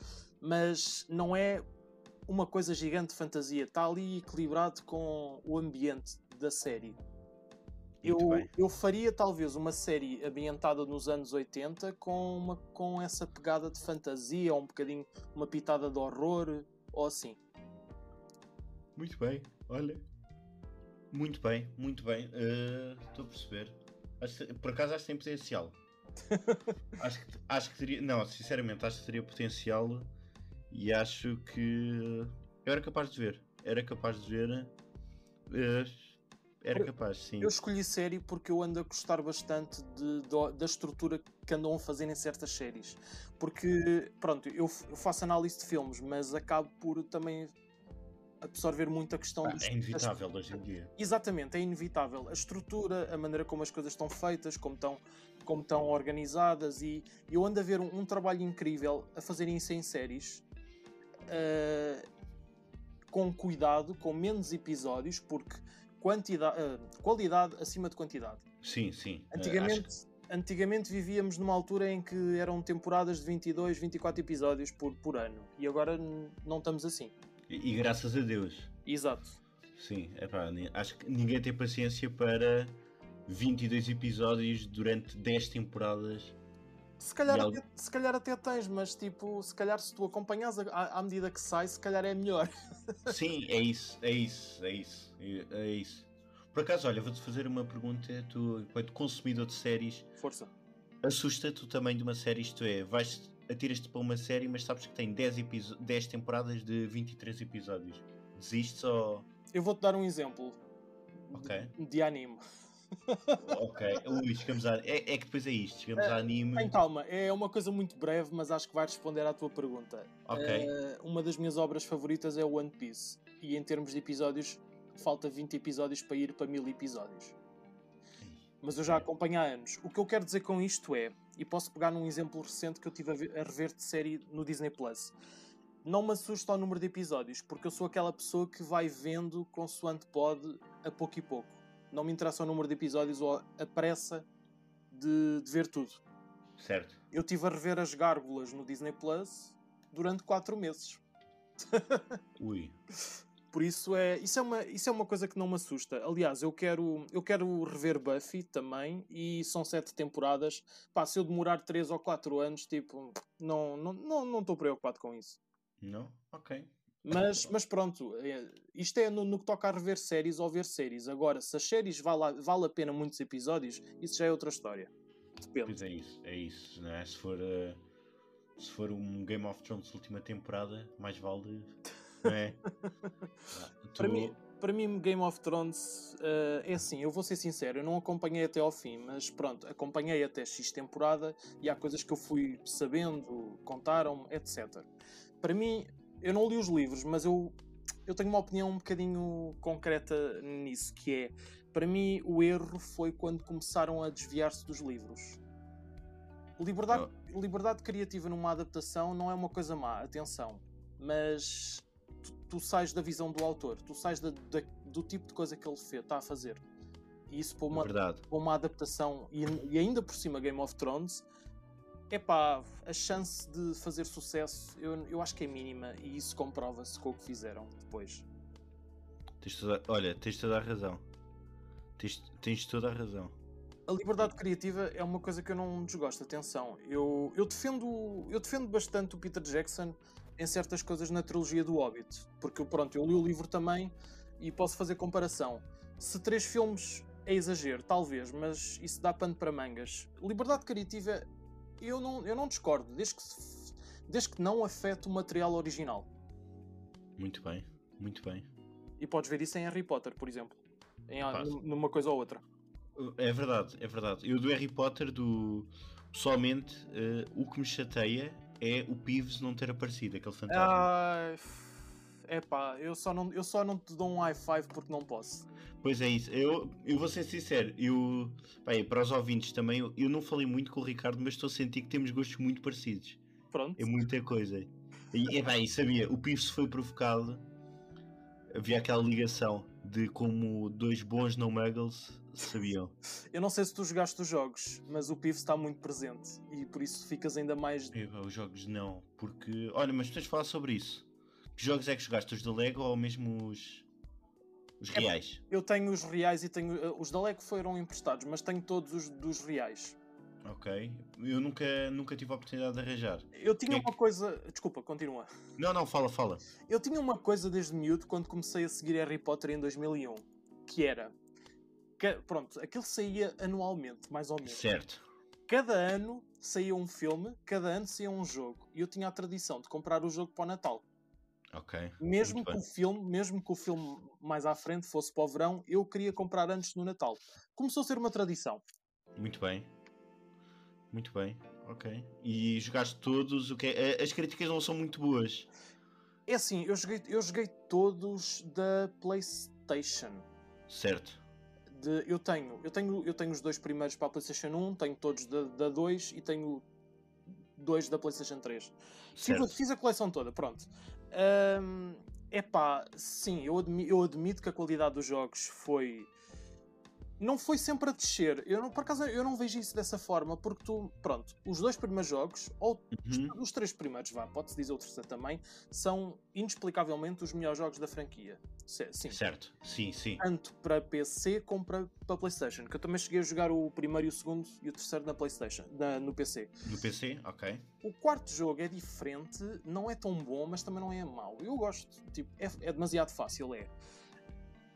mas não é uma coisa gigante de fantasia. Está ali equilibrado com o ambiente da série. Eu, eu faria talvez uma série ambientada nos anos 80 com, uma, com essa pegada de fantasia, ou um bocadinho, uma pitada de horror, ou assim. Muito bem, olha. Muito bem, muito bem. Uh, estou a perceber. Acho, por acaso acho que tem potencial. *laughs* acho, que, acho que teria. Não, sinceramente, acho que teria potencial e acho que eu era capaz de ver. Era capaz de ver. Uh, era capaz, sim. Eu escolhi série porque eu ando a gostar bastante de, de, da estrutura que andam a fazer em certas séries. Porque, pronto, eu, eu faço análise de filmes, mas acabo por também absorver muito a questão ah, dos. É inevitável hoje em dia. Exatamente, é inevitável. A estrutura, a maneira como as coisas estão feitas, como estão, como estão organizadas, e eu ando a ver um, um trabalho incrível a fazerem isso em séries. Uh, com cuidado, com menos episódios, porque quantidade, uh, qualidade acima de quantidade. Sim, sim. Antigamente, uh, antigamente vivíamos numa altura em que eram temporadas de 22, 24 episódios por, por ano e agora não estamos assim. E, e graças a Deus. Exato. Sim, epá, acho que ninguém tem paciência para 22 episódios durante 10 temporadas. Se calhar, até, se calhar até tens, mas tipo, se calhar se tu acompanhas à, à medida que sai, se calhar é melhor. *laughs* Sim, é isso, é isso, é isso, é, é isso. Por acaso, olha, vou-te fazer uma pergunta, tu, enquanto consumidor de séries. Força. Assusta-te o tamanho de uma série, isto é, vais atiras-te para uma série, mas sabes que tem 10, 10 temporadas de 23 episódios. Desistes ou. Eu vou-te dar um exemplo okay. de, de anime. Ok, Ui, chegamos a... é, é que depois é isto, chegamos é, a anime. Tem calma, é uma coisa muito breve, mas acho que vai responder à tua pergunta. Ok. Uh, uma das minhas obras favoritas é One Piece, e em termos de episódios, falta 20 episódios para ir para mil episódios. Mas eu já acompanho há anos. O que eu quero dizer com isto é, e posso pegar num exemplo recente que eu tive a, rever de série no Disney Plus. Não me assusta o número de episódios, porque eu sou aquela pessoa que vai vendo consoante pode, a pouco e pouco. Não me interessa o número de episódios ou a pressa de, de ver tudo. Certo. Eu tive a rever as gárgulas no Disney Plus durante 4 meses. *laughs* Ui. Por isso é, isso é uma, isso é uma coisa que não me assusta. Aliás, eu quero, eu quero rever Buffy também e são sete temporadas. Pá, se eu demorar três ou quatro anos, tipo, não estou não, não, não preocupado com isso. Não? Ok. Mas, mas pronto, é, isto é no, no, que toca a rever séries ou ver séries. Agora, se as séries vale, vale a pena muitos episódios, isso já é outra história. Depende. Pois é isso, é isso, né? Se for, uh, se for um Game of Thrones última temporada, mais vale não é? *laughs* para, mim, para mim, Game of Thrones uh, é assim, eu vou ser sincero, eu não acompanhei até ao fim, mas pronto, acompanhei até X temporada e há coisas que eu fui sabendo, contaram etc. Para mim, eu não li os livros, mas eu, eu tenho uma opinião um bocadinho concreta nisso, que é, para mim, o erro foi quando começaram a desviar-se dos livros. Liberdade, liberdade criativa numa adaptação não é uma coisa má, atenção. Mas tu, tu sais da visão do autor, tu sais da, da, do tipo de coisa que ele está a fazer. E isso para uma, para uma adaptação, e, e, ainda por cima Game of Thrones, é pá, a chance de fazer sucesso eu, eu acho que é mínima e isso comprova-se com o que fizeram depois. Tens toda, olha, tens toda a razão. Tens, tens toda a razão. A liberdade criativa é uma coisa que eu não desgosto, atenção. Eu, eu, defendo, eu defendo bastante o Peter Jackson em certas coisas na trilogia do Hobbit. Porque pronto, eu li o livro também e posso fazer comparação. Se três filmes é exagero, talvez, mas isso dá pano para mangas. Liberdade criativa, eu não, eu não discordo, desde que, desde que não afete o material original. Muito bem, muito bem. E podes ver isso em Harry Potter, por exemplo. Em, numa coisa ou outra. É verdade, é verdade. Eu do Harry Potter, do pessoalmente, uh, o que me chateia é o Pives não ter aparecido, aquele fantasma. Ah, é pá, eu só não, eu só não te dou um high five porque não posso. Pois é isso, eu, eu vou ser sincero, eu, bem, para os ouvintes também, eu, eu não falei muito com o Ricardo, mas estou a sentir que temos gostos muito parecidos. Pronto. É muita coisa. E, é bem, sabia, o Pives foi provocado, havia aquela ligação de como dois bons no muggles sabiam. Eu não sei se tu jogaste os jogos, mas o PIF está muito presente e por isso ficas ainda mais. Eu, os jogos não, porque. Olha, mas tens de falar sobre isso. Que jogos é que jogaste? Os da Lego ou mesmo os. Os reais. Eu tenho os reais e tenho. eh, Os da Lego foram emprestados, mas tenho todos os dos reais. Ok. Eu nunca, nunca tive a oportunidade de arranjar. Eu tinha É que- uma coisa. Desculpa, continua. Não, não, fala, fala. Eu tinha uma coisa desde miúdo quando comecei a seguir Harry Potter em 2001, que era. que- pronto, aquilo saía anualmente, mais ou menos. Certo. Cada ano saía um filme, cada ano saía um jogo. E eu tinha a tradição de comprar o jogo para o Natal. Ok. Mesmo que o filme, mesmo que o filme mais à frente fosse para o verão, eu queria comprar antes do Natal. Começou a ser uma tradição. Muito bem. Muito bem. Ok. E jogaste todos. O que é- As críticas não são muito boas. É assim, eu joguei, eu joguei todos da PlayStation. Certo. De- eu, tenho, eu, tenho, eu tenho os dois primeiros para a PlayStation 1, tenho todos da, da 2 e tenho dois da PlayStation 3. Fiz, fiz a coleção toda, pronto. É epá, sim, eu, admi- eu admito que a qualidade dos jogos foi. Não foi sempre a descer. Eu não, por acaso eu não vejo isso dessa forma, porque tu, pronto, os dois primeiros jogos, ou Uhum. os três primeiros, vá, pode-se dizer o terceiro também, são inexplicavelmente os melhores jogos da franquia. Sim. Certo. Sim, sim. Tanto para PC como para, para PlayStation. Que eu também cheguei a jogar o primeiro e o segundo e o terceiro na PlayStation, na- no PC. No PC? Ok. O quarto jogo é diferente, não é tão bom, mas também não é mau. Eu gosto, tipo, é, é demasiado fácil, é.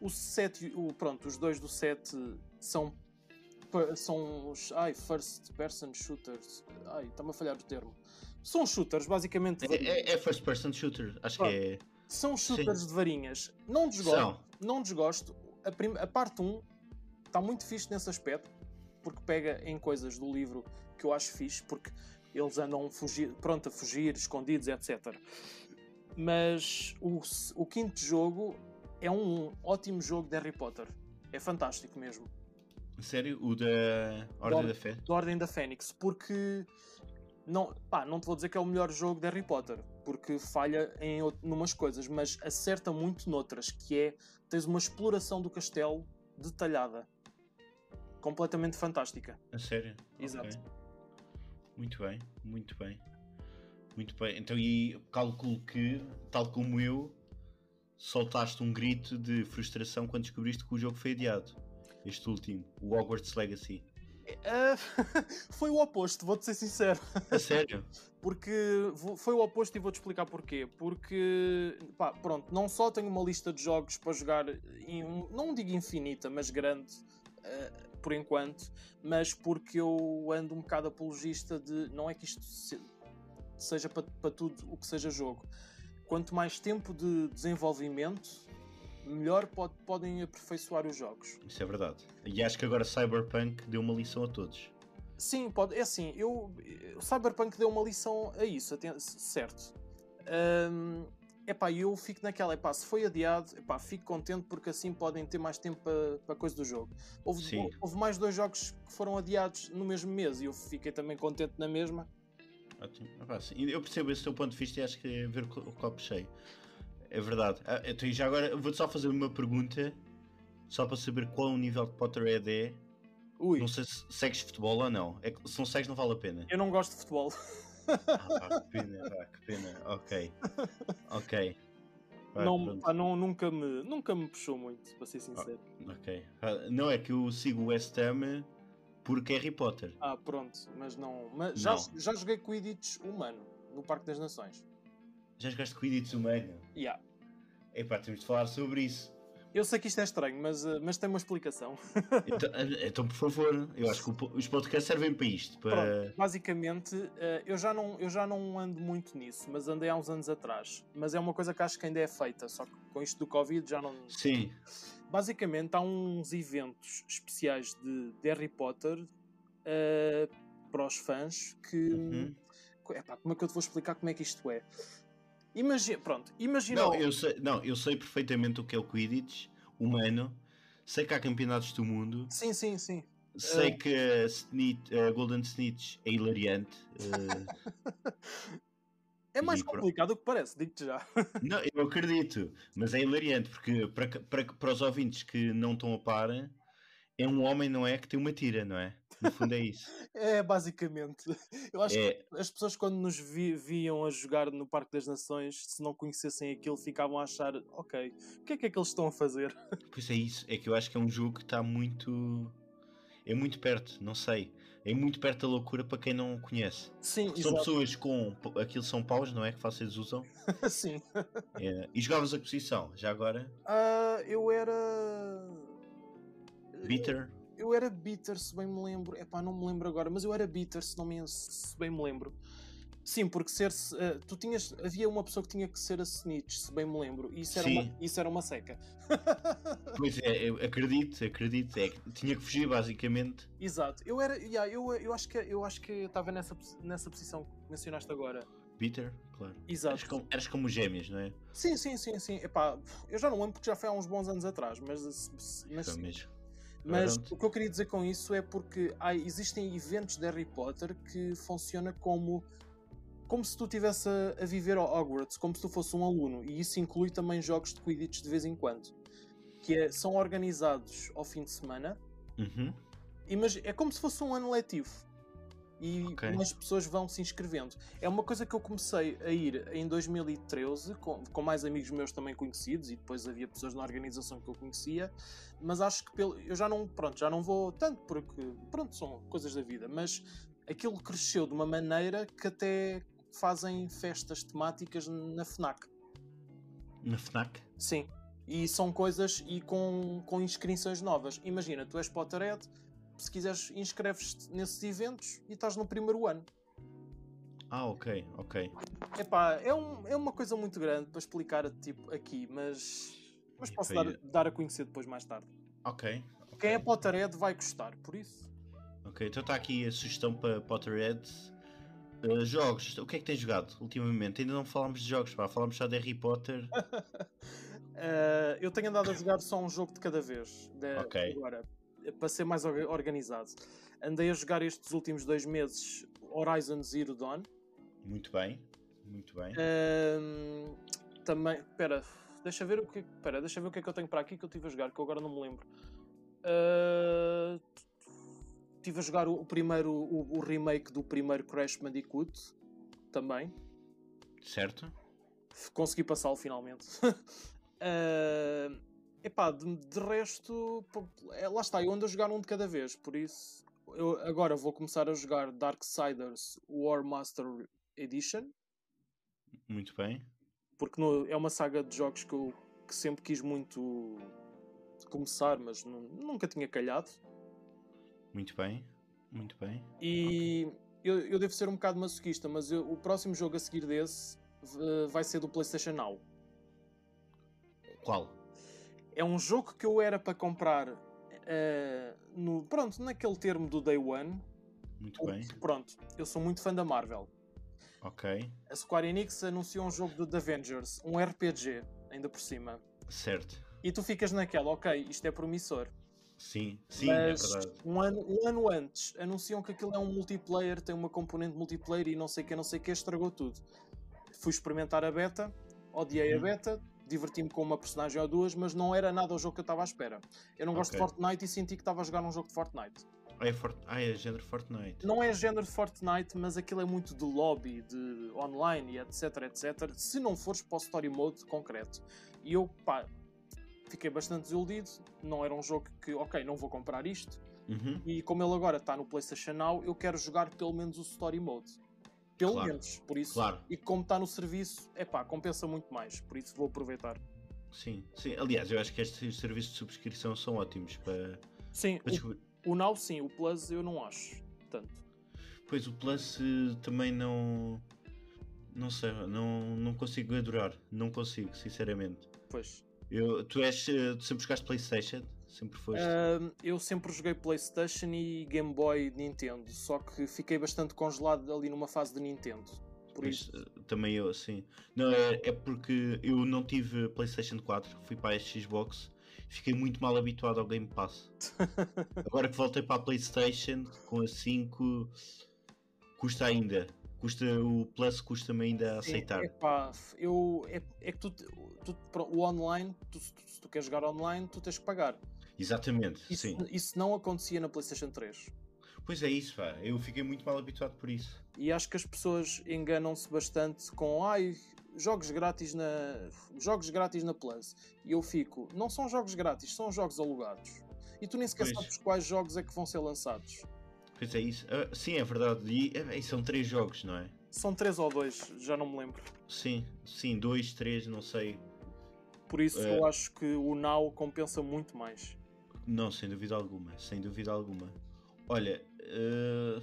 O 7, o, pronto, os dois do 7 são, são os ai, first person shooters. Ai, está-me a falhar o termo. São shooters, basicamente. É, é- é first person shooter. Acho que é. São shooters de varinhas. Não desgosto. São. Não desgosto. A, prim- a parte 1 está muito fixe nesse aspecto, porque pega em coisas do livro que eu acho fixe, porque eles andam fugir, pronto, a fugir, escondidos, etc. Mas o, o quinto jogo é um ótimo jogo de Harry Potter. É fantástico mesmo. Sério? O da Ordem Dom- da Fé? Da Ordem da Fênix, porque não, pá, não te vou dizer que é o melhor jogo de Harry Potter, porque falha em numas coisas, mas acerta muito noutras, que é tens uma exploração do castelo detalhada. Completamente fantástica. A sério? Exato. Ok. Muito bem, muito bem. Muito bem. Então, e calculo que, tal como eu, soltaste um grito de frustração quando descobriste que o jogo foi adiado. Este último, o Hogwarts Legacy. Ah, *laughs* foi o oposto, vou-te ser sincero. A sério? *laughs* Porque foi o oposto e vou-te explicar porquê. Porque, pá, pronto, não só tenho uma lista de jogos para jogar, em não digo infinita, mas grande, eh, por enquanto, mas porque eu ando um bocado apologista de. Não é que isto se- seja para, para tudo o que seja jogo. Quanto mais tempo de desenvolvimento, melhor pode- podem aperfeiçoar os jogos. Isso é verdade. E acho que agora Cyberpunk deu uma lição a todos. Sim, pode. É assim, eu. O Cyberpunk deu uma lição a isso, certo. Hum, epá, eu fico naquela, epá, se foi adiado, epá, fico contente porque assim podem ter mais tempo para a coisa do jogo. Houve, houve mais dois jogos que foram adiados no mesmo mês e eu fiquei também contente na mesma. Ótimo. Ah. Eu percebo esse teu ponto de vista e acho que é ver o co- o copo cheio. É verdade. Ah, então, já agora vou-te só fazer uma pergunta, só para saber qual o nível de Potterhead é. Ui, Não sei se segues futebol ou não. É que se não segues, não vale a pena. eu não gosto de futebol. Ah, que pena, pá, que pena. Ok. Ok. Pá, não, pá, não, nunca, me, nunca me puxou muito, para ser sincero. Ok. Ah, Não é que eu sigo o West Ham porque é Harry Potter. Ah, pronto, mas não. Mas já, Não. já joguei Quidditch humano no Parque das Nações. Já jogaste Quidditch humano? Yeah. Epá, temos de falar sobre isso. Eu sei que isto é estranho, mas, eh, mas tem uma explicação. *laughs* Então, ah, então, por favor, eu acho que o po- os podcasts servem para isto. Para... Pronto, basicamente, eh, eu já, não, eu já não ando muito nisso, mas andei há uns anos atrás. Mas é uma coisa que acho que ainda é feita, só que com isto do Covid já não. Sim. Basicamente, há uns eventos especiais de, de Harry Potter eh, para os fãs que. Uhum. Epá, como é que eu te vou explicar como é que isto é? Imagina, pronto, imagina. Não, eu sei, não, eu sei perfeitamente o que é o Quidditch humano. Sei que há campeonatos do mundo. Sim, sim, sim. Sei Eh. que a, Snitch- a Golden Snitch é hilariante. eh, *laughs* É mais E complicado do que parece, digo-te já. *laughs* não, eu acredito, mas é hilariante porque para, para, para os ouvintes que não estão a par, é um homem, não é? Que tem uma tira, não é? No fundo é isso. *laughs* É, basicamente. Eu acho É. que as pessoas, quando nos vi- viam a jogar no Parque das Nações, se não conhecessem aquilo, ficavam a achar: ok, o que é que é que eles estão a fazer? *laughs* Pois é isso. É que eu acho que é um jogo que está muito. É muito perto, não sei. É muito perto da loucura para quem não conhece. Sim, São pessoas com. Aquilo são paus, não é? Que vocês usam. *laughs* Sim. É, E jogavas a posição? Já agora? Ah, eu era. Bitter? Eu era bitter, se bem me lembro. Epá, não me lembro agora, mas eu era bitter, se, não me, se bem me lembro. Sim, porque ser eh, tu tinhas. Havia uma pessoa que tinha que ser a snitch, se bem me lembro. E isso era, Sim. uma, isso era uma seca. *laughs* Pois é, eu acredito, acredito. É, que tinha que fugir basicamente. Exato. Eu era. yeah, eu, eu acho que eu acho que estava nessa, nessa posição que mencionaste agora. Bitter, claro. Exato. Eras como, eras como gêmeos, não é? Sim, sim, sim, sim. Epá, eu já não lembro porque já foi há uns bons anos atrás, mas, mas, Então mesmo. mas Pronto. o que eu queria dizer com isso é porque há, existem eventos de Harry Potter que funciona como como se tu estivesse a, a viver ao Hogwarts, como se tu fosse um aluno, e isso inclui também jogos de Quidditch de vez em quando, que é- são organizados ao fim de semana, Uhum. e, mas é como se fosse um ano letivo. E Ok. mais pessoas vão se inscrevendo. É uma coisa que eu comecei a ir em 2013, com, com mais amigos meus também conhecidos, e depois havia pessoas na organização que eu conhecia, mas acho que pelo, eu já não, pronto, já não vou tanto, porque pronto, são coisas da vida, mas aquilo cresceu de uma maneira que até fazem festas temáticas na FNAC. Na FNAC? Sim. E são coisas e com, com inscrições novas. Imagina, tu és Potterhead, se quiseres inscreves-te nesses eventos e estás no primeiro ano. Ah, ok, ok. Epá, é, um, é uma coisa muito grande para explicar tipo, aqui, mas, mas posso dar, dar a conhecer depois mais tarde. Ok. Quem é Potterhead vai gostar, por isso. Ok, então está aqui a sugestão para Potterhead. Uh, jogos, o que é que tens jogado ultimamente? Ainda não falámos de jogos, pá, falámos só de Harry Potter. *laughs* Eh, eu tenho andado a jogar só um jogo de cada vez. de- Ok. Agora, para ser mais orga- organizado. Andei a jogar estes últimos dois meses Horizon Zero Dawn. Muito bem, muito bem. Ahm, também, espera, deixa ver o que, espera, deixa ver o que é que eu tenho para aqui que eu estive a jogar, que eu agora não me lembro. Ah, Estive a jogar o, primeiro, o, o remake do primeiro Crash Bandicoot, também. Certo? Consegui passá-lo finalmente. *laughs* Ah, epá, de, de resto, é, lá está, eu ando a jogar um de cada vez, por isso eu agora vou começar a jogar Darksiders War Master Edition. Muito bem. porque no- é uma saga de jogos que eu que sempre quis muito começar, mas nu- nunca tinha calhado. Muito bem. Muito bem. E eu, eu devo ser um bocado masoquista, mas eu- o próximo jogo a seguir desse vai ser do PlayStation Now. Qual? É um jogo que eu era para comprar eh, no, pronto, naquele termo do Day One. Muito porque, bem. Pronto, eu sou muito fã da Marvel. Ok. A Square Enix anunciou um jogo de The Avengers, um RPG, ainda por cima. Certo. E tu ficas naquela, ok, isto é promissor. Sim, sim, Mas é verdade. um ano, um ano antes anunciam que aquilo é um multiplayer, tem uma componente multiplayer e não sei o que, não sei o que, estragou tudo. Fui experimentar a beta, odiei a Hum. beta, diverti-me com uma personagem ou duas, mas não era nada o jogo que eu estava à espera. Eu não gosto de Ok. Fortnite e senti que estava a jogar um jogo de Fortnite. Ah, é, Fort... ah, é género Fortnite. Não é género de Fortnite, mas aquilo é muito de lobby, de online e etc, etc. Se não fores para o story mode concreto. E eu, pá, fiquei bastante desiludido. Não era um jogo que, ok, não vou comprar isto. Uhum. E como ele agora está no PlayStation Now, eu quero jogar pelo menos o Story Mode. Pelo Claro. menos, por isso. Claro. E como está no serviço, é pá, compensa muito mais. Por isso vou aproveitar. Sim, sim. Aliás, eu acho que estes serviços de subscrição são ótimos para. Sim, para descobrir. o, o Now sim, o Plus eu não acho. Tanto. Pois o Plus eh, também não. Não sei, não, não consigo adorar. Não consigo, sinceramente. Pois. Eu, tu és. eh, Tu sempre jogaste PlayStation? Sempre foste? Ahm, eu sempre joguei PlayStation e Game Boy Nintendo. Só que fiquei bastante congelado ali numa fase de Nintendo. Por Pois, isso. eh, também eu, sim. Não, é, é porque eu não tive PlayStation 4, fui para a Xbox, fiquei muito mal habituado ao Game Pass. *laughs* Agora que voltei para a PlayStation com a 5, custa ainda. Custa, o Plus custa-me ainda a aceitar. É, epá, eu, é, é que tu, tu- o online, tu- se tu queres jogar online, tu tens que pagar. Exatamente, Isso, sim. isso não acontecia na PlayStation 3. Pois é isso, pá. Eu fiquei muito mal habituado por isso. E acho que as pessoas enganam-se bastante com ai, jogos grátis na jogos grátis na Plus. E eu fico, não são jogos grátis, são jogos alugados. E tu nem sequer Pois. sabes quais jogos é que vão ser lançados. Pois é isso. Ah, sim, é verdade. E, eh, são três jogos, não é? São três ou dois, já não me lembro. Sim, sim, dois, três, não sei. Por isso É. eu acho que o Now compensa muito mais. Não, sem dúvida alguma, sem dúvida alguma. Olha, eh,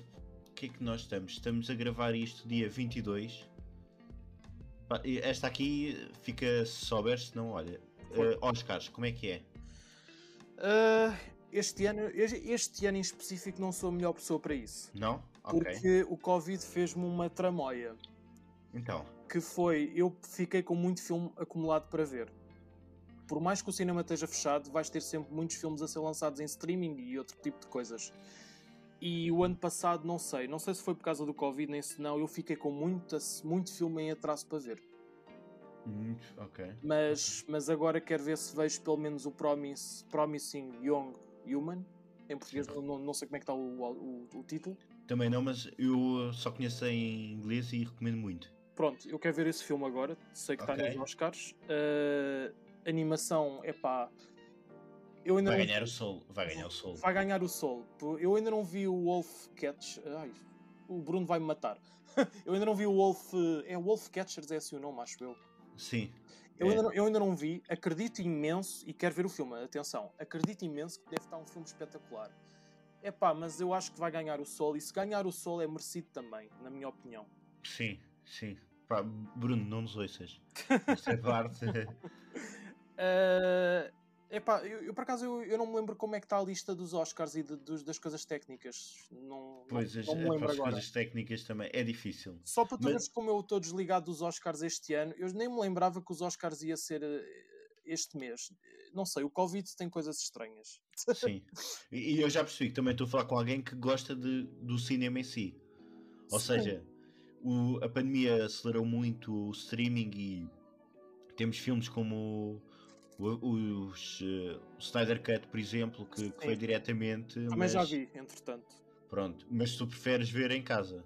o que é que nós estamos? Estamos a gravar isto dia 22. Pá, e Esta aqui fica se souberes, se não, olha. Eh, Oscars, como é que é? Ah, este, ano, este ano em específico não sou a melhor pessoa para isso. Não? Ok. Porque o Covid fez-me uma tramóia. Então, que foi eu fiquei com muito filme acumulado para ver. Por mais que o cinema esteja fechado, vais ter sempre muitos filmes a ser lançados em streaming e outro tipo de coisas. E o ano passado, não sei, não sei se foi por causa do Covid nem se não, eu fiquei com muita, muito filme em atraso para ver. muito, ok. Mas, mas agora quero ver se vejo pelo menos o Promise, Promising Young Human. Em português, não, não sei como é que está o, o, o título. Também não, mas eu só conheço em inglês e recomendo muito. Pronto, eu quero ver esse filme agora. Sei que está nos Oscars. Uh, animação, é pá. Eu ainda Vai ganhar o Soul, vai ganhar o Soul. vai ganhar o Soul. Eu ainda não vi o Wolf Catch. Ai, o Bruno vai me matar. *laughs* eu ainda não vi o Wolf. É Wolf Catchers, é assim o nome, acho eu. Sim. Eu, É. ainda não, eu ainda não vi, acredito imenso e quero ver o filme. Atenção, acredito imenso que deve estar um filme espetacular. É pá, mas eu acho que vai ganhar o Sol e se ganhar o Sol é merecido também, na minha opinião. Sim, sim. Pá, Bruno, não nos ouças. Esta parte. Uh, epá, eu, eu, por acaso eu, eu não me lembro como é que está a lista dos Oscars e de- dos- das coisas técnicas. Não, Pois, não, as, não me as lembro agora. coisas técnicas também é difícil. Só para tu Mas- veres como eu estou desligado dos Oscars este ano, eu nem me lembrava que os Oscars ia ser eh, este mês. Não sei, o Covid tem coisas estranhas. Sim. E, e eu já percebi que também estou a falar com alguém que gosta de, do cinema em si. Ou Sim. seja, o- a pandemia acelerou muito o streaming e temos filmes como o, os, eh, o Snyder Cut, por exemplo, que, que foi diretamente. Também mas, já vi, entretanto. Pronto, mas tu preferes ver em casa.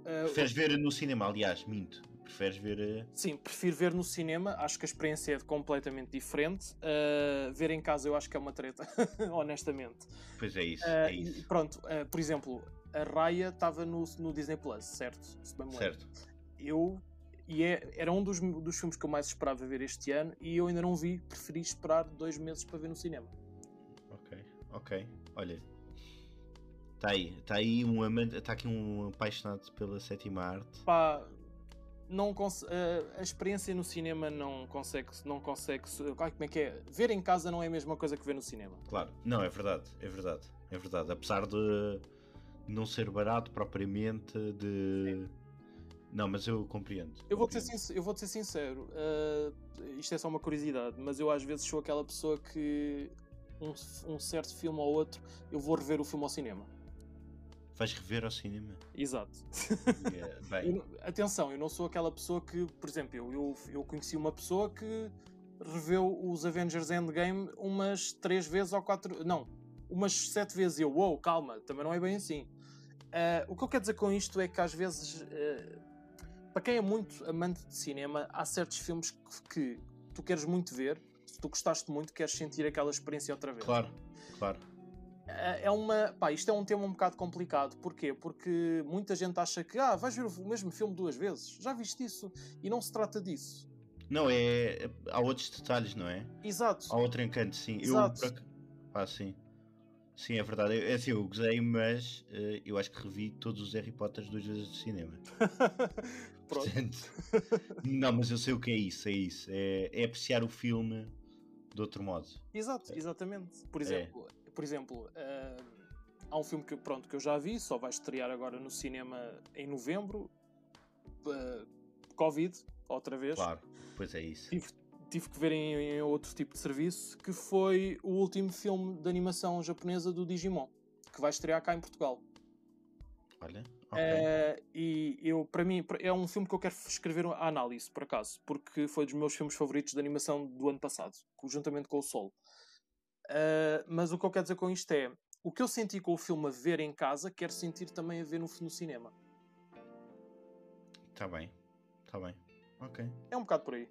Uh, Preferes ver no cinema, aliás, minto. Preferes ver. eh, Sim, prefiro ver no cinema, acho que a experiência é completamente diferente. Uh, ver em casa eu acho que é uma treta, *laughs* honestamente. Pois é isso, Uh, é e isso. pronto, por exemplo, a Raya estava no, no Disney Plus, certo? Certo. Eu e é, era um dos, dos filmes que eu mais esperava ver este ano e eu ainda não vi, preferi esperar dois meses para ver no cinema. Ok, ok. Olha. Está aí, está aí um amante, está aqui um apaixonado pela sétima arte. Pá, não a, a experiência no cinema não consegue, não consegue. se- Ai, como é que é? Ver em casa não é a mesma coisa que ver no cinema. Claro, não, é verdade, é verdade, é verdade. Apesar de não ser barato propriamente, de. Não, mas eu compreendo. Eu vou-te ser, eu vou-te ser sincero, uh, isto é só uma curiosidade, mas eu às vezes sou aquela pessoa que um, um certo filme ou outro eu vou rever o filme ao cinema. Vais rever ao cinema? Exato. *laughs* É, *laughs* Eu atenção, eu não sou aquela pessoa que, por exemplo, eu, eu, eu conheci uma pessoa que reveu os Avengers Endgame umas três vezes ou quatro. Não, umas sete vezes. E eu, uou, calma, também não é bem assim. Ah, o que eu quero dizer com isto é que às vezes, ah, para quem é muito amante de cinema, há certos filmes que, que tu queres muito ver, se tu gostaste muito, queres sentir aquela experiência outra vez. claro, claro. É é uma. Pá, isto é um tema um bocado complicado. Porquê? Porque muita gente acha que ah, vais ver o mesmo filme duas vezes. Já viste isso? E não se trata disso. Não, é. Há outros detalhes, não é? Exato. Há outro encanto, sim. Exato. Eu. Pá, sim. Sim, é verdade. Eu- É assim, eu gozei, mas eh, eu acho que revi todos os Harry Potters duas vezes de cinema. *laughs* Portanto, *laughs* não, mas eu sei o que é isso, é isso. É, é apreciar o filme de outro modo. Exato, exatamente. Por É. exemplo, por exemplo ah, há um filme que, pronto, que eu já vi, só vai estrear agora no cinema em novembro. Ah, Covid, outra vez. Claro, pois é isso. Tive, tive que ver em, em outro tipo de serviço, que foi o último filme de animação japonesa do Digimon, que vai estrear cá em Portugal. Olha, ok. Eh, e eu, para mim, é um filme que eu quero escrever a análise, por acaso, porque foi dos meus filmes favoritos de animação do ano passado, juntamente com o Sol. Uh, mas o que eu quero dizer com isto é o que eu senti com o filme a ver em casa, quero sentir também a ver no, no cinema. Está bem, está bem. Ok. É um bocado por aí.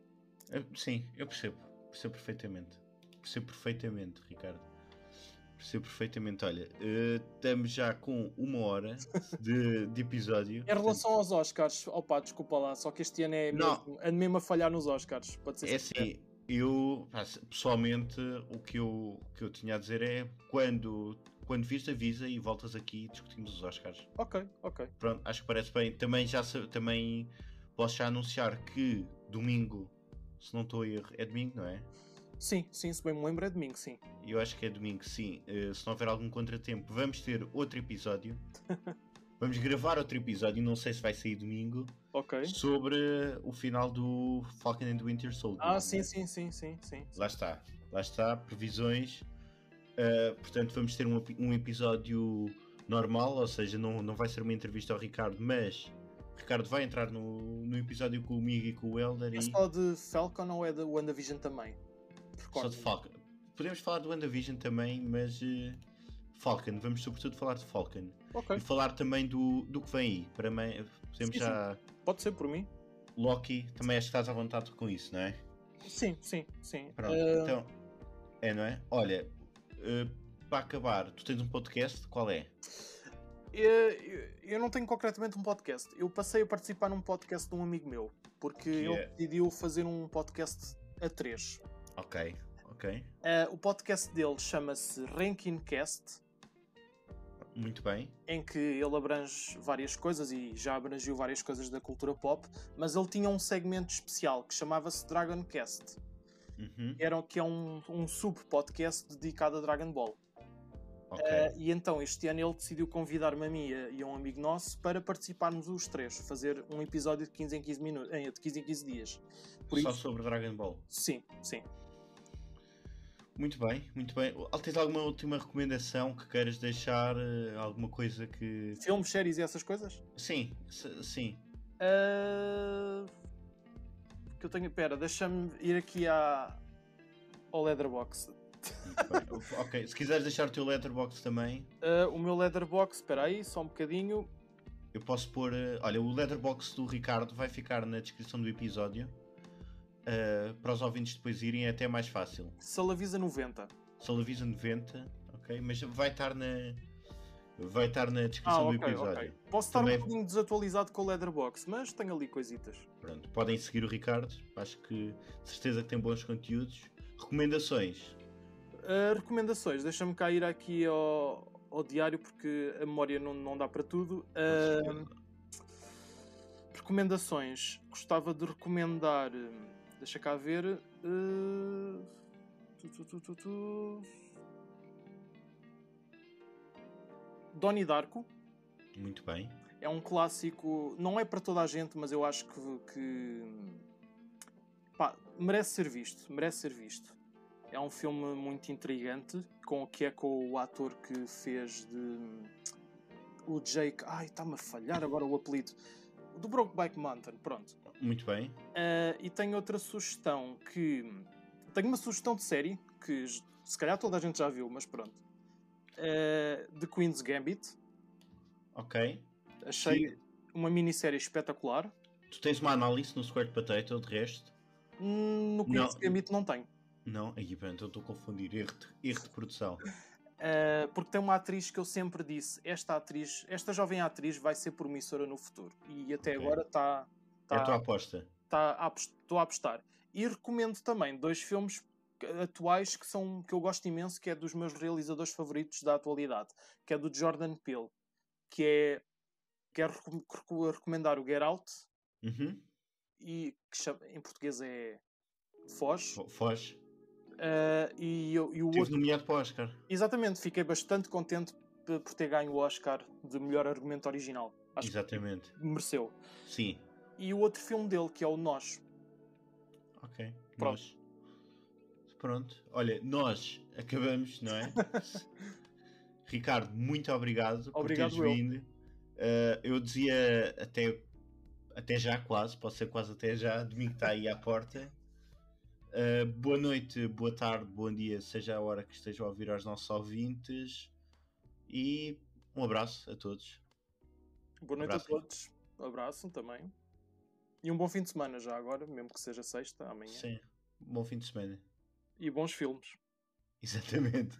Eu, sim, eu percebo. Percebo perfeitamente. Percebo perfeitamente, Ricardo. Percebo perfeitamente. Olha, uh, estamos já com uma hora de, de episódio. Em relação aos Oscars, opa, desculpa lá, só que este ano é mesmo, ando mesmo a falhar nos Oscars. Pode ser é assim, eu pessoalmente o que eu, que eu tinha a dizer é quando, quando viste avisa e voltas aqui e discutimos os Oscars. Ok, ok. Pronto, acho que parece bem. Também já também posso já anunciar que domingo, se não estou a erro, é domingo, não é? Sim, sim, se bem me lembro é domingo, sim. Eu acho que é domingo, sim. Uh, se não houver algum contratempo, vamos ter outro episódio. *laughs* vamos gravar outro episódio, não sei se vai sair domingo. Ok. Sobre o final do Falcon and Winter Soldier. Ah, sim, sim, sim, sim, sim. Lá está, lá está, previsões. Uh, portanto, vamos ter um, um episódio normal, ou seja, não, não vai ser uma entrevista ao Ricardo, mas o Ricardo vai entrar no, no episódio comigo e com o Elder. É e... só de Falcon ou é de WandaVision também? Só de Falcon. Podemos falar do WandaVision também, mas uh, Falcon, vamos sobretudo falar de Falcon. Okay. E falar também do, do que vem aí. Para mim, podemos sim, já. Sim. Pode ser por mim. Loki, também acho que estás à vontade com isso, não é? Sim, sim, sim. Pronto, uh... então. É, não é? Olha, uh, para acabar, tu tens um podcast, qual é? Eu, eu não tenho concretamente um podcast. Eu passei a participar num podcast de um amigo meu, porque que ele é... decidiu fazer um podcast a três. Ok, ok. Uh, o podcast dele chama-se Ranking Cast. Muito bem. Em que ele abrange várias coisas e já abrangiu várias coisas da cultura pop, mas ele tinha um segmento especial que chamava-se Dragon Cast. Uhum. Era, que é um, um sub-podcast dedicado a Dragon Ball. Okay. Uh, e então este ano ele decidiu convidar-me a mim e a um amigo nosso para participarmos os três, fazer um episódio de 15 em 15 minutos, de 15 em 15 dias. Por Só isso... sobre Dragon Ball? Sim, sim. Muito bem, muito bem. Tens alguma última recomendação que queiras deixar? Eh, alguma coisa que. Filmes, séries e essas coisas? Sim, sim. Uh... Que eu tenho. Pera, deixa-me ir aqui à... ao Leatherbox. *laughs* ok, se quiseres deixar o teu Letterbox também. Uh, o meu Letterbox, espera aí, só um bocadinho. Eu posso pôr. Uh, olha, o Letterbox do Ricardo vai ficar na descrição do episódio. Uh, para os ouvintes depois irem é até mais fácil. Salavisa 90. Salavisa 90, ok, mas vai estar na. Vai estar na descrição ah, okay, do episódio. Okay. Posso estar Também... um bocadinho desatualizado com o Leatherbox, mas tenho ali coisitas. Pronto, podem seguir o Ricardo, acho que certeza que tem bons conteúdos. Recomendações. Uh, recomendações, deixa-me cá ir aqui ao, ao diário porque a memória não, não dá para tudo. Uh, recomendações, gostava de recomendar Deixa cá ver. Uh... Tu, tu, tu, Donnie Darko. Muito bem. É um clássico, não é para toda a gente, mas eu acho que, que pá, merece ser visto. Merece ser visto. É um filme muito intrigante, com, que é com o ator que fez de. O Jake. Ai, está-me a falhar agora o apelido. Do Brokeback Mountain, pronto. Muito bem. Uh, e tenho outra sugestão que. Tenho uma sugestão de série que se calhar toda a gente já viu, mas pronto. Uh, The Queen's Gambit. Ok. Achei Sim. uma minissérie espetacular. Tu tens uma análise no Squared Potato, de resto? Hum, no Queen's não. Gambit não tenho. Não, aí pronto, eu estou a confundir. Erro de, erro de produção. Uh, porque tem uma atriz que eu sempre disse: esta atriz, esta jovem atriz vai ser promissora no futuro. E até okay. agora está Tá, é a tua aposta. Tá, estou a apostar. E recomendo também dois filmes atuais que são que eu gosto imenso, que é dos meus realizadores favoritos da atualidade, que é do Jordan Peele, que é quero recomendar o Get Out uhum. e que em português é Foz. Foz. Uh, e, e, o outro... nomeado para o Oscar. Exatamente, fiquei bastante contente por ter ganho o Oscar de melhor argumento original. Acho Exatamente. mereceu. Sim e o outro filme dele, que é o Nós. Ok. Pronto. Nós. Pronto. Olha, nós acabamos, não é? *laughs* Ricardo, muito obrigado, obrigado por teres vindo. Uh, eu dizia até, até já, quase, pode ser quase até já. Domingo está aí à porta. Uh, boa noite, boa tarde, bom dia, seja a hora que estejam a ouvir aos nossos ouvintes. E um abraço a todos. Boa noite abraço. a todos. Um abraço também. E um bom fim de semana já agora, mesmo que seja sexta, amanhã. Sim, bom fim de semana. E bons filmes. *laughs* Exatamente.